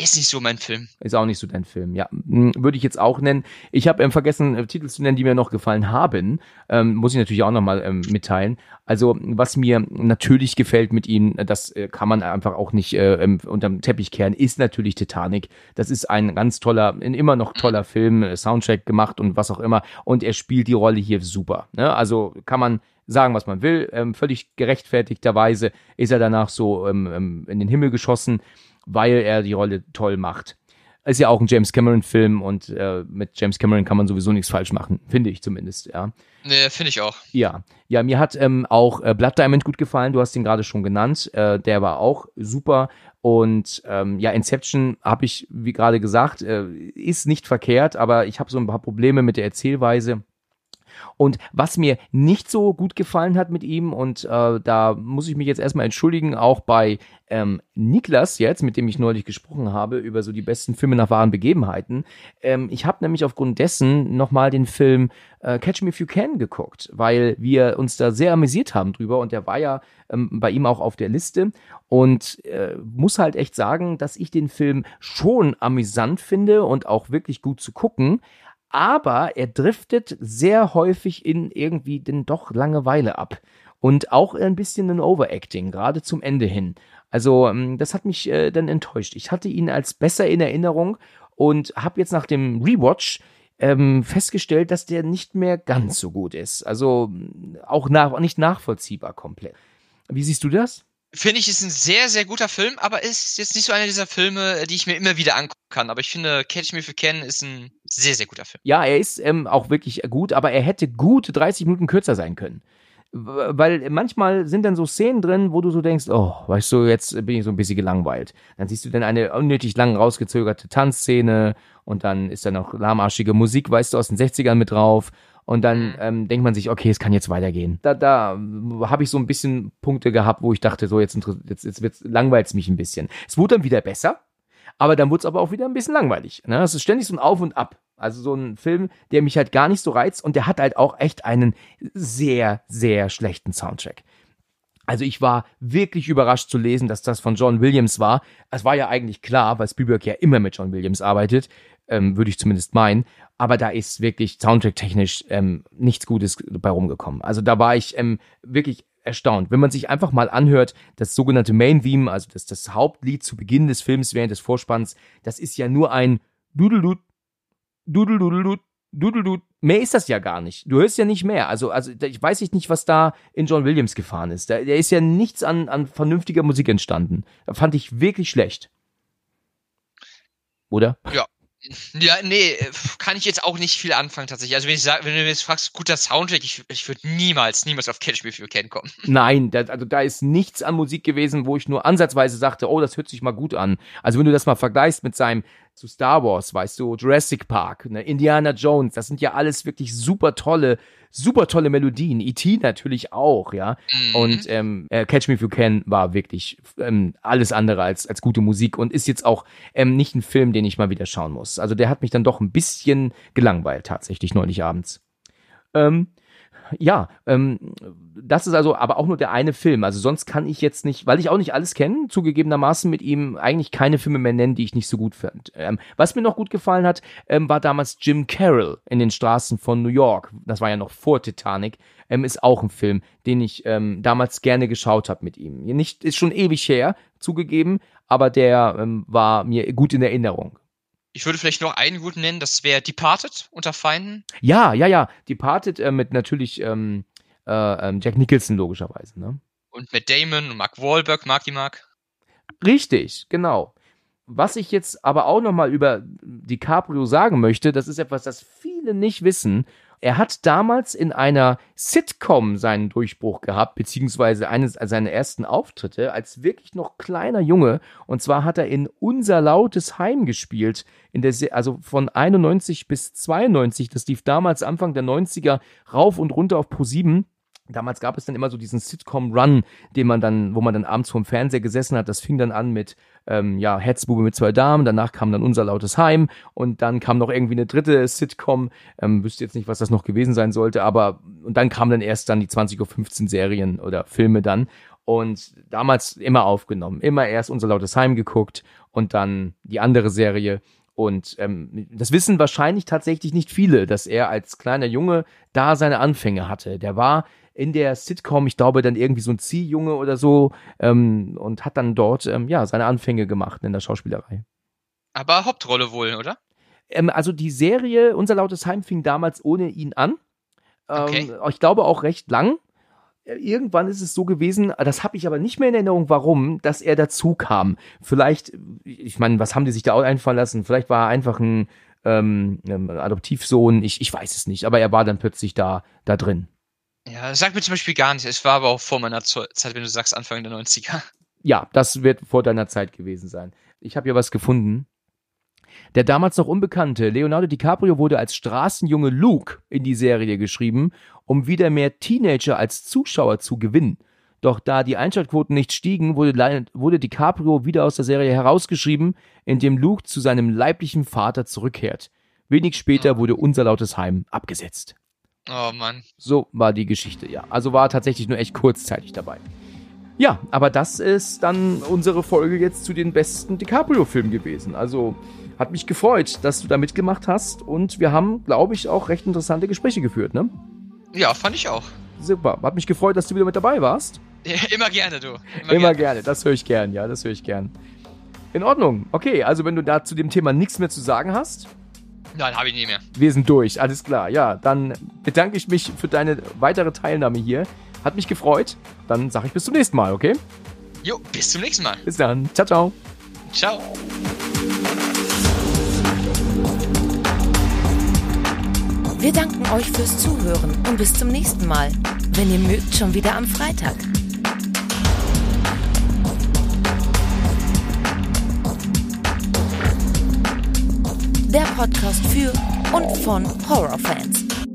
Ist nicht so mein Film. Ist auch nicht so dein Film, ja. Hm, würde ich jetzt auch nennen. Ich habe ähm, vergessen, äh, Titel zu nennen, die mir noch gefallen haben. Ähm, muss ich natürlich auch nochmal ähm, mitteilen. Also, was mir natürlich gefällt mit ihm, das äh, kann man einfach auch nicht äh, ähm, unterm Teppich kehren, ist natürlich Titanic. Das ist ein ganz toller, ein immer noch toller Film, äh, Soundtrack gemacht und was auch immer. Und er spielt die Rolle hier super. Ne? Also kann man sagen, was man will. Ähm, völlig gerechtfertigterweise ist er danach so ähm, ähm in den Himmel geschossen weil er die Rolle toll macht. Ist ja auch ein James Cameron-Film und äh, mit James Cameron kann man sowieso nichts falsch machen, finde ich zumindest, ja. Nee, finde ich auch. Ja, ja, mir hat ähm, auch äh, Blood Diamond gut gefallen, du hast ihn gerade schon genannt, äh, der war auch super und ähm, ja, Inception habe ich, wie gerade gesagt, äh, ist nicht verkehrt, aber ich habe so ein paar Probleme mit der Erzählweise und was mir nicht so gut gefallen hat mit ihm, und äh, da muss ich mich jetzt erstmal entschuldigen, auch bei ähm, Niklas jetzt, mit dem ich neulich gesprochen habe, über so die besten Filme nach wahren Begebenheiten. Ähm, ich habe nämlich aufgrund dessen nochmal den Film äh, Catch Me If You Can geguckt, weil wir uns da sehr amüsiert haben drüber und der war ja ähm, bei ihm auch auf der Liste und äh, muss halt echt sagen, dass ich den Film schon amüsant finde und auch wirklich gut zu gucken, aber er driftet sehr häufig in irgendwie den doch Langeweile ab. Und auch ein bisschen ein Overacting, gerade zum Ende hin. Also, ähm, das hat mich äh, dann enttäuscht. Ich hatte ihn als besser in Erinnerung und habe jetzt nach dem Rewatch ähm, festgestellt, dass der nicht mehr ganz so gut ist. Also auch nach, nicht nachvollziehbar komplett. Wie siehst du das? Finde ich, ist ein sehr, sehr guter Film, aber ist jetzt nicht so einer dieser Filme, die ich mir immer wieder angucken kann. Aber ich finde, Catch Me If You Can ist ein sehr, sehr guter Film. Ja, er ist ähm, auch wirklich gut, aber er hätte gut 30 Minuten kürzer sein können. Weil manchmal sind dann so Szenen drin, wo du so denkst, oh, weißt du, jetzt bin ich so ein bisschen gelangweilt. Dann siehst du dann eine unnötig lang rausgezögerte Tanzszene und dann ist da noch lahmarschige Musik, weißt du, aus den 60ern mit drauf und dann mhm. ähm, denkt man sich, okay, es kann jetzt weitergehen. Da, da habe ich so ein bisschen Punkte gehabt, wo ich dachte, so jetzt, jetzt, jetzt wird's, langweilt es mich ein bisschen. Es wurde dann wieder besser, aber dann wurde es aber auch wieder ein bisschen langweilig. Ne? Es ist ständig so ein Auf und Ab. Also so ein Film, der mich halt gar nicht so reizt und der hat halt auch echt einen sehr, sehr schlechten Soundtrack. Also ich war wirklich überrascht zu lesen, dass das von John Williams war. Es war ja eigentlich klar, weil Spielberg ja immer mit John Williams arbeitet, ähm, würde ich zumindest meinen aber da ist wirklich soundtrack-technisch ähm, nichts Gutes bei rumgekommen. Also da war ich ähm, wirklich erstaunt. Wenn man sich einfach mal anhört, das sogenannte Main Theme, also das, das Hauptlied zu Beginn des Films während des Vorspanns, das ist ja nur ein Dudeldud, Dudeldudelt, Dudeldud. Mehr ist das ja gar nicht. Du hörst ja nicht mehr. Also, also ich weiß nicht, was da in John Williams gefahren ist. Da, da ist ja nichts an, an vernünftiger Musik entstanden. Da fand ich wirklich schlecht. Oder? Ja, ja, nee, kann ich jetzt auch nicht viel anfangen tatsächlich. Also wenn ich sag, wenn du mir jetzt fragst, guter Soundtrack, ich, ich würde niemals, niemals auf Catch Me If You Can kommen. Nein, da, also da ist nichts an Musik gewesen, wo ich nur ansatzweise sagte, oh, das hört sich mal gut an. Also wenn du das mal vergleichst mit seinem zu Star Wars, weißt du, Jurassic Park, ne, Indiana Jones, das sind ja alles wirklich super tolle, super tolle Melodien. E.T. natürlich auch, ja. Mhm. Und ähm, äh, Catch Me If You Can war wirklich ähm, alles andere als, als gute Musik und ist jetzt auch ähm, nicht ein Film, den ich mal wieder schauen muss. Also der hat mich dann doch ein bisschen gelangweilt, tatsächlich neulich abends. Ähm, ja, ähm, das ist also aber auch nur der eine Film. Also sonst kann ich jetzt nicht, weil ich auch nicht alles kenne, zugegebenermaßen mit ihm eigentlich keine Filme mehr nennen, die ich nicht so gut fand. Ähm, was mir noch gut gefallen hat, ähm, war damals Jim Carroll in den Straßen von New York. Das war ja noch vor Titanic. Ähm, ist auch ein Film, den ich ähm, damals gerne geschaut habe mit ihm. Nicht, ist schon ewig her, zugegeben, aber der ähm, war mir gut in Erinnerung. Ich würde vielleicht noch einen guten nennen, das wäre Departed unter Feinden. Ja, ja, ja. Departed äh, mit natürlich ähm, äh, ähm, Jack Nicholson logischerweise, ne? Und mit Damon und Mark Wahlberg, mag die Mark. Richtig, genau. Was ich jetzt aber auch nochmal über DiCaprio sagen möchte, das ist etwas, das viele nicht wissen. Er hat damals in einer Sitcom seinen Durchbruch gehabt, beziehungsweise eines seiner ersten Auftritte als wirklich noch kleiner Junge. Und zwar hat er in Unser lautes Heim gespielt, in der, also von 91 bis 92. Das lief damals Anfang der 90er rauf und runter auf Pro 7. Damals gab es dann immer so diesen Sitcom-Run, den man dann, wo man dann abends vorm Fernseher gesessen hat. Das fing dann an mit, ähm, ja, Hetzbube mit zwei Damen. Danach kam dann unser lautes Heim und dann kam noch irgendwie eine dritte Sitcom. Ähm, wüsste jetzt nicht, was das noch gewesen sein sollte, aber und dann kamen dann erst dann die 20.15 Uhr Serien oder Filme dann. Und damals immer aufgenommen, immer erst unser lautes Heim geguckt und dann die andere Serie. Und ähm, das wissen wahrscheinlich tatsächlich nicht viele, dass er als kleiner Junge da seine Anfänge hatte. Der war in der Sitcom, ich glaube, dann irgendwie so ein Ziehjunge oder so ähm, und hat dann dort ähm, ja seine Anfänge gemacht in der Schauspielerei. Aber Hauptrolle wohl, oder? Ähm, also die Serie Unser lautes Heim fing damals ohne ihn an. Ähm, okay. Ich glaube auch recht lang. Irgendwann ist es so gewesen, das habe ich aber nicht mehr in Erinnerung, warum, dass er dazu kam. Vielleicht, ich meine, was haben die sich da auch einfallen lassen? Vielleicht war er einfach ein ähm, Adoptivsohn, ich, ich weiß es nicht, aber er war dann plötzlich da, da drin. Ja, das sagt mir zum Beispiel gar nichts. Es war aber auch vor meiner Zeit, wenn du sagst Anfang der 90er. Ja, das wird vor deiner Zeit gewesen sein. Ich habe hier was gefunden. Der damals noch unbekannte Leonardo DiCaprio wurde als Straßenjunge Luke in die Serie geschrieben, um wieder mehr Teenager als Zuschauer zu gewinnen. Doch da die Einschaltquoten nicht stiegen, wurde, wurde DiCaprio wieder aus der Serie herausgeschrieben, indem Luke zu seinem leiblichen Vater zurückkehrt. Wenig später wurde unser lautes Heim abgesetzt. Oh Mann. So war die Geschichte, ja. Also war tatsächlich nur echt kurzzeitig dabei. Ja, aber das ist dann unsere Folge jetzt zu den besten DiCaprio-Filmen gewesen. Also hat mich gefreut, dass du da mitgemacht hast und wir haben, glaube ich, auch recht interessante Gespräche geführt, ne? Ja, fand ich auch. Super. Hat mich gefreut, dass du wieder mit dabei warst. Ja, immer gerne, du. Immer, immer gerne. gerne. Das höre ich gern, ja, das höre ich gern. In Ordnung. Okay, also wenn du da zu dem Thema nichts mehr zu sagen hast, Nein, habe ich nie mehr. Wir sind durch, alles klar. Ja, dann bedanke ich mich für deine weitere Teilnahme hier. Hat mich gefreut. Dann sage ich bis zum nächsten Mal, okay? Jo, bis zum nächsten Mal. Bis dann. Ciao, ciao. Ciao. Wir danken euch fürs Zuhören und bis zum nächsten Mal. Wenn ihr mögt, schon wieder am Freitag. Der Podcast für und von Horrorfans.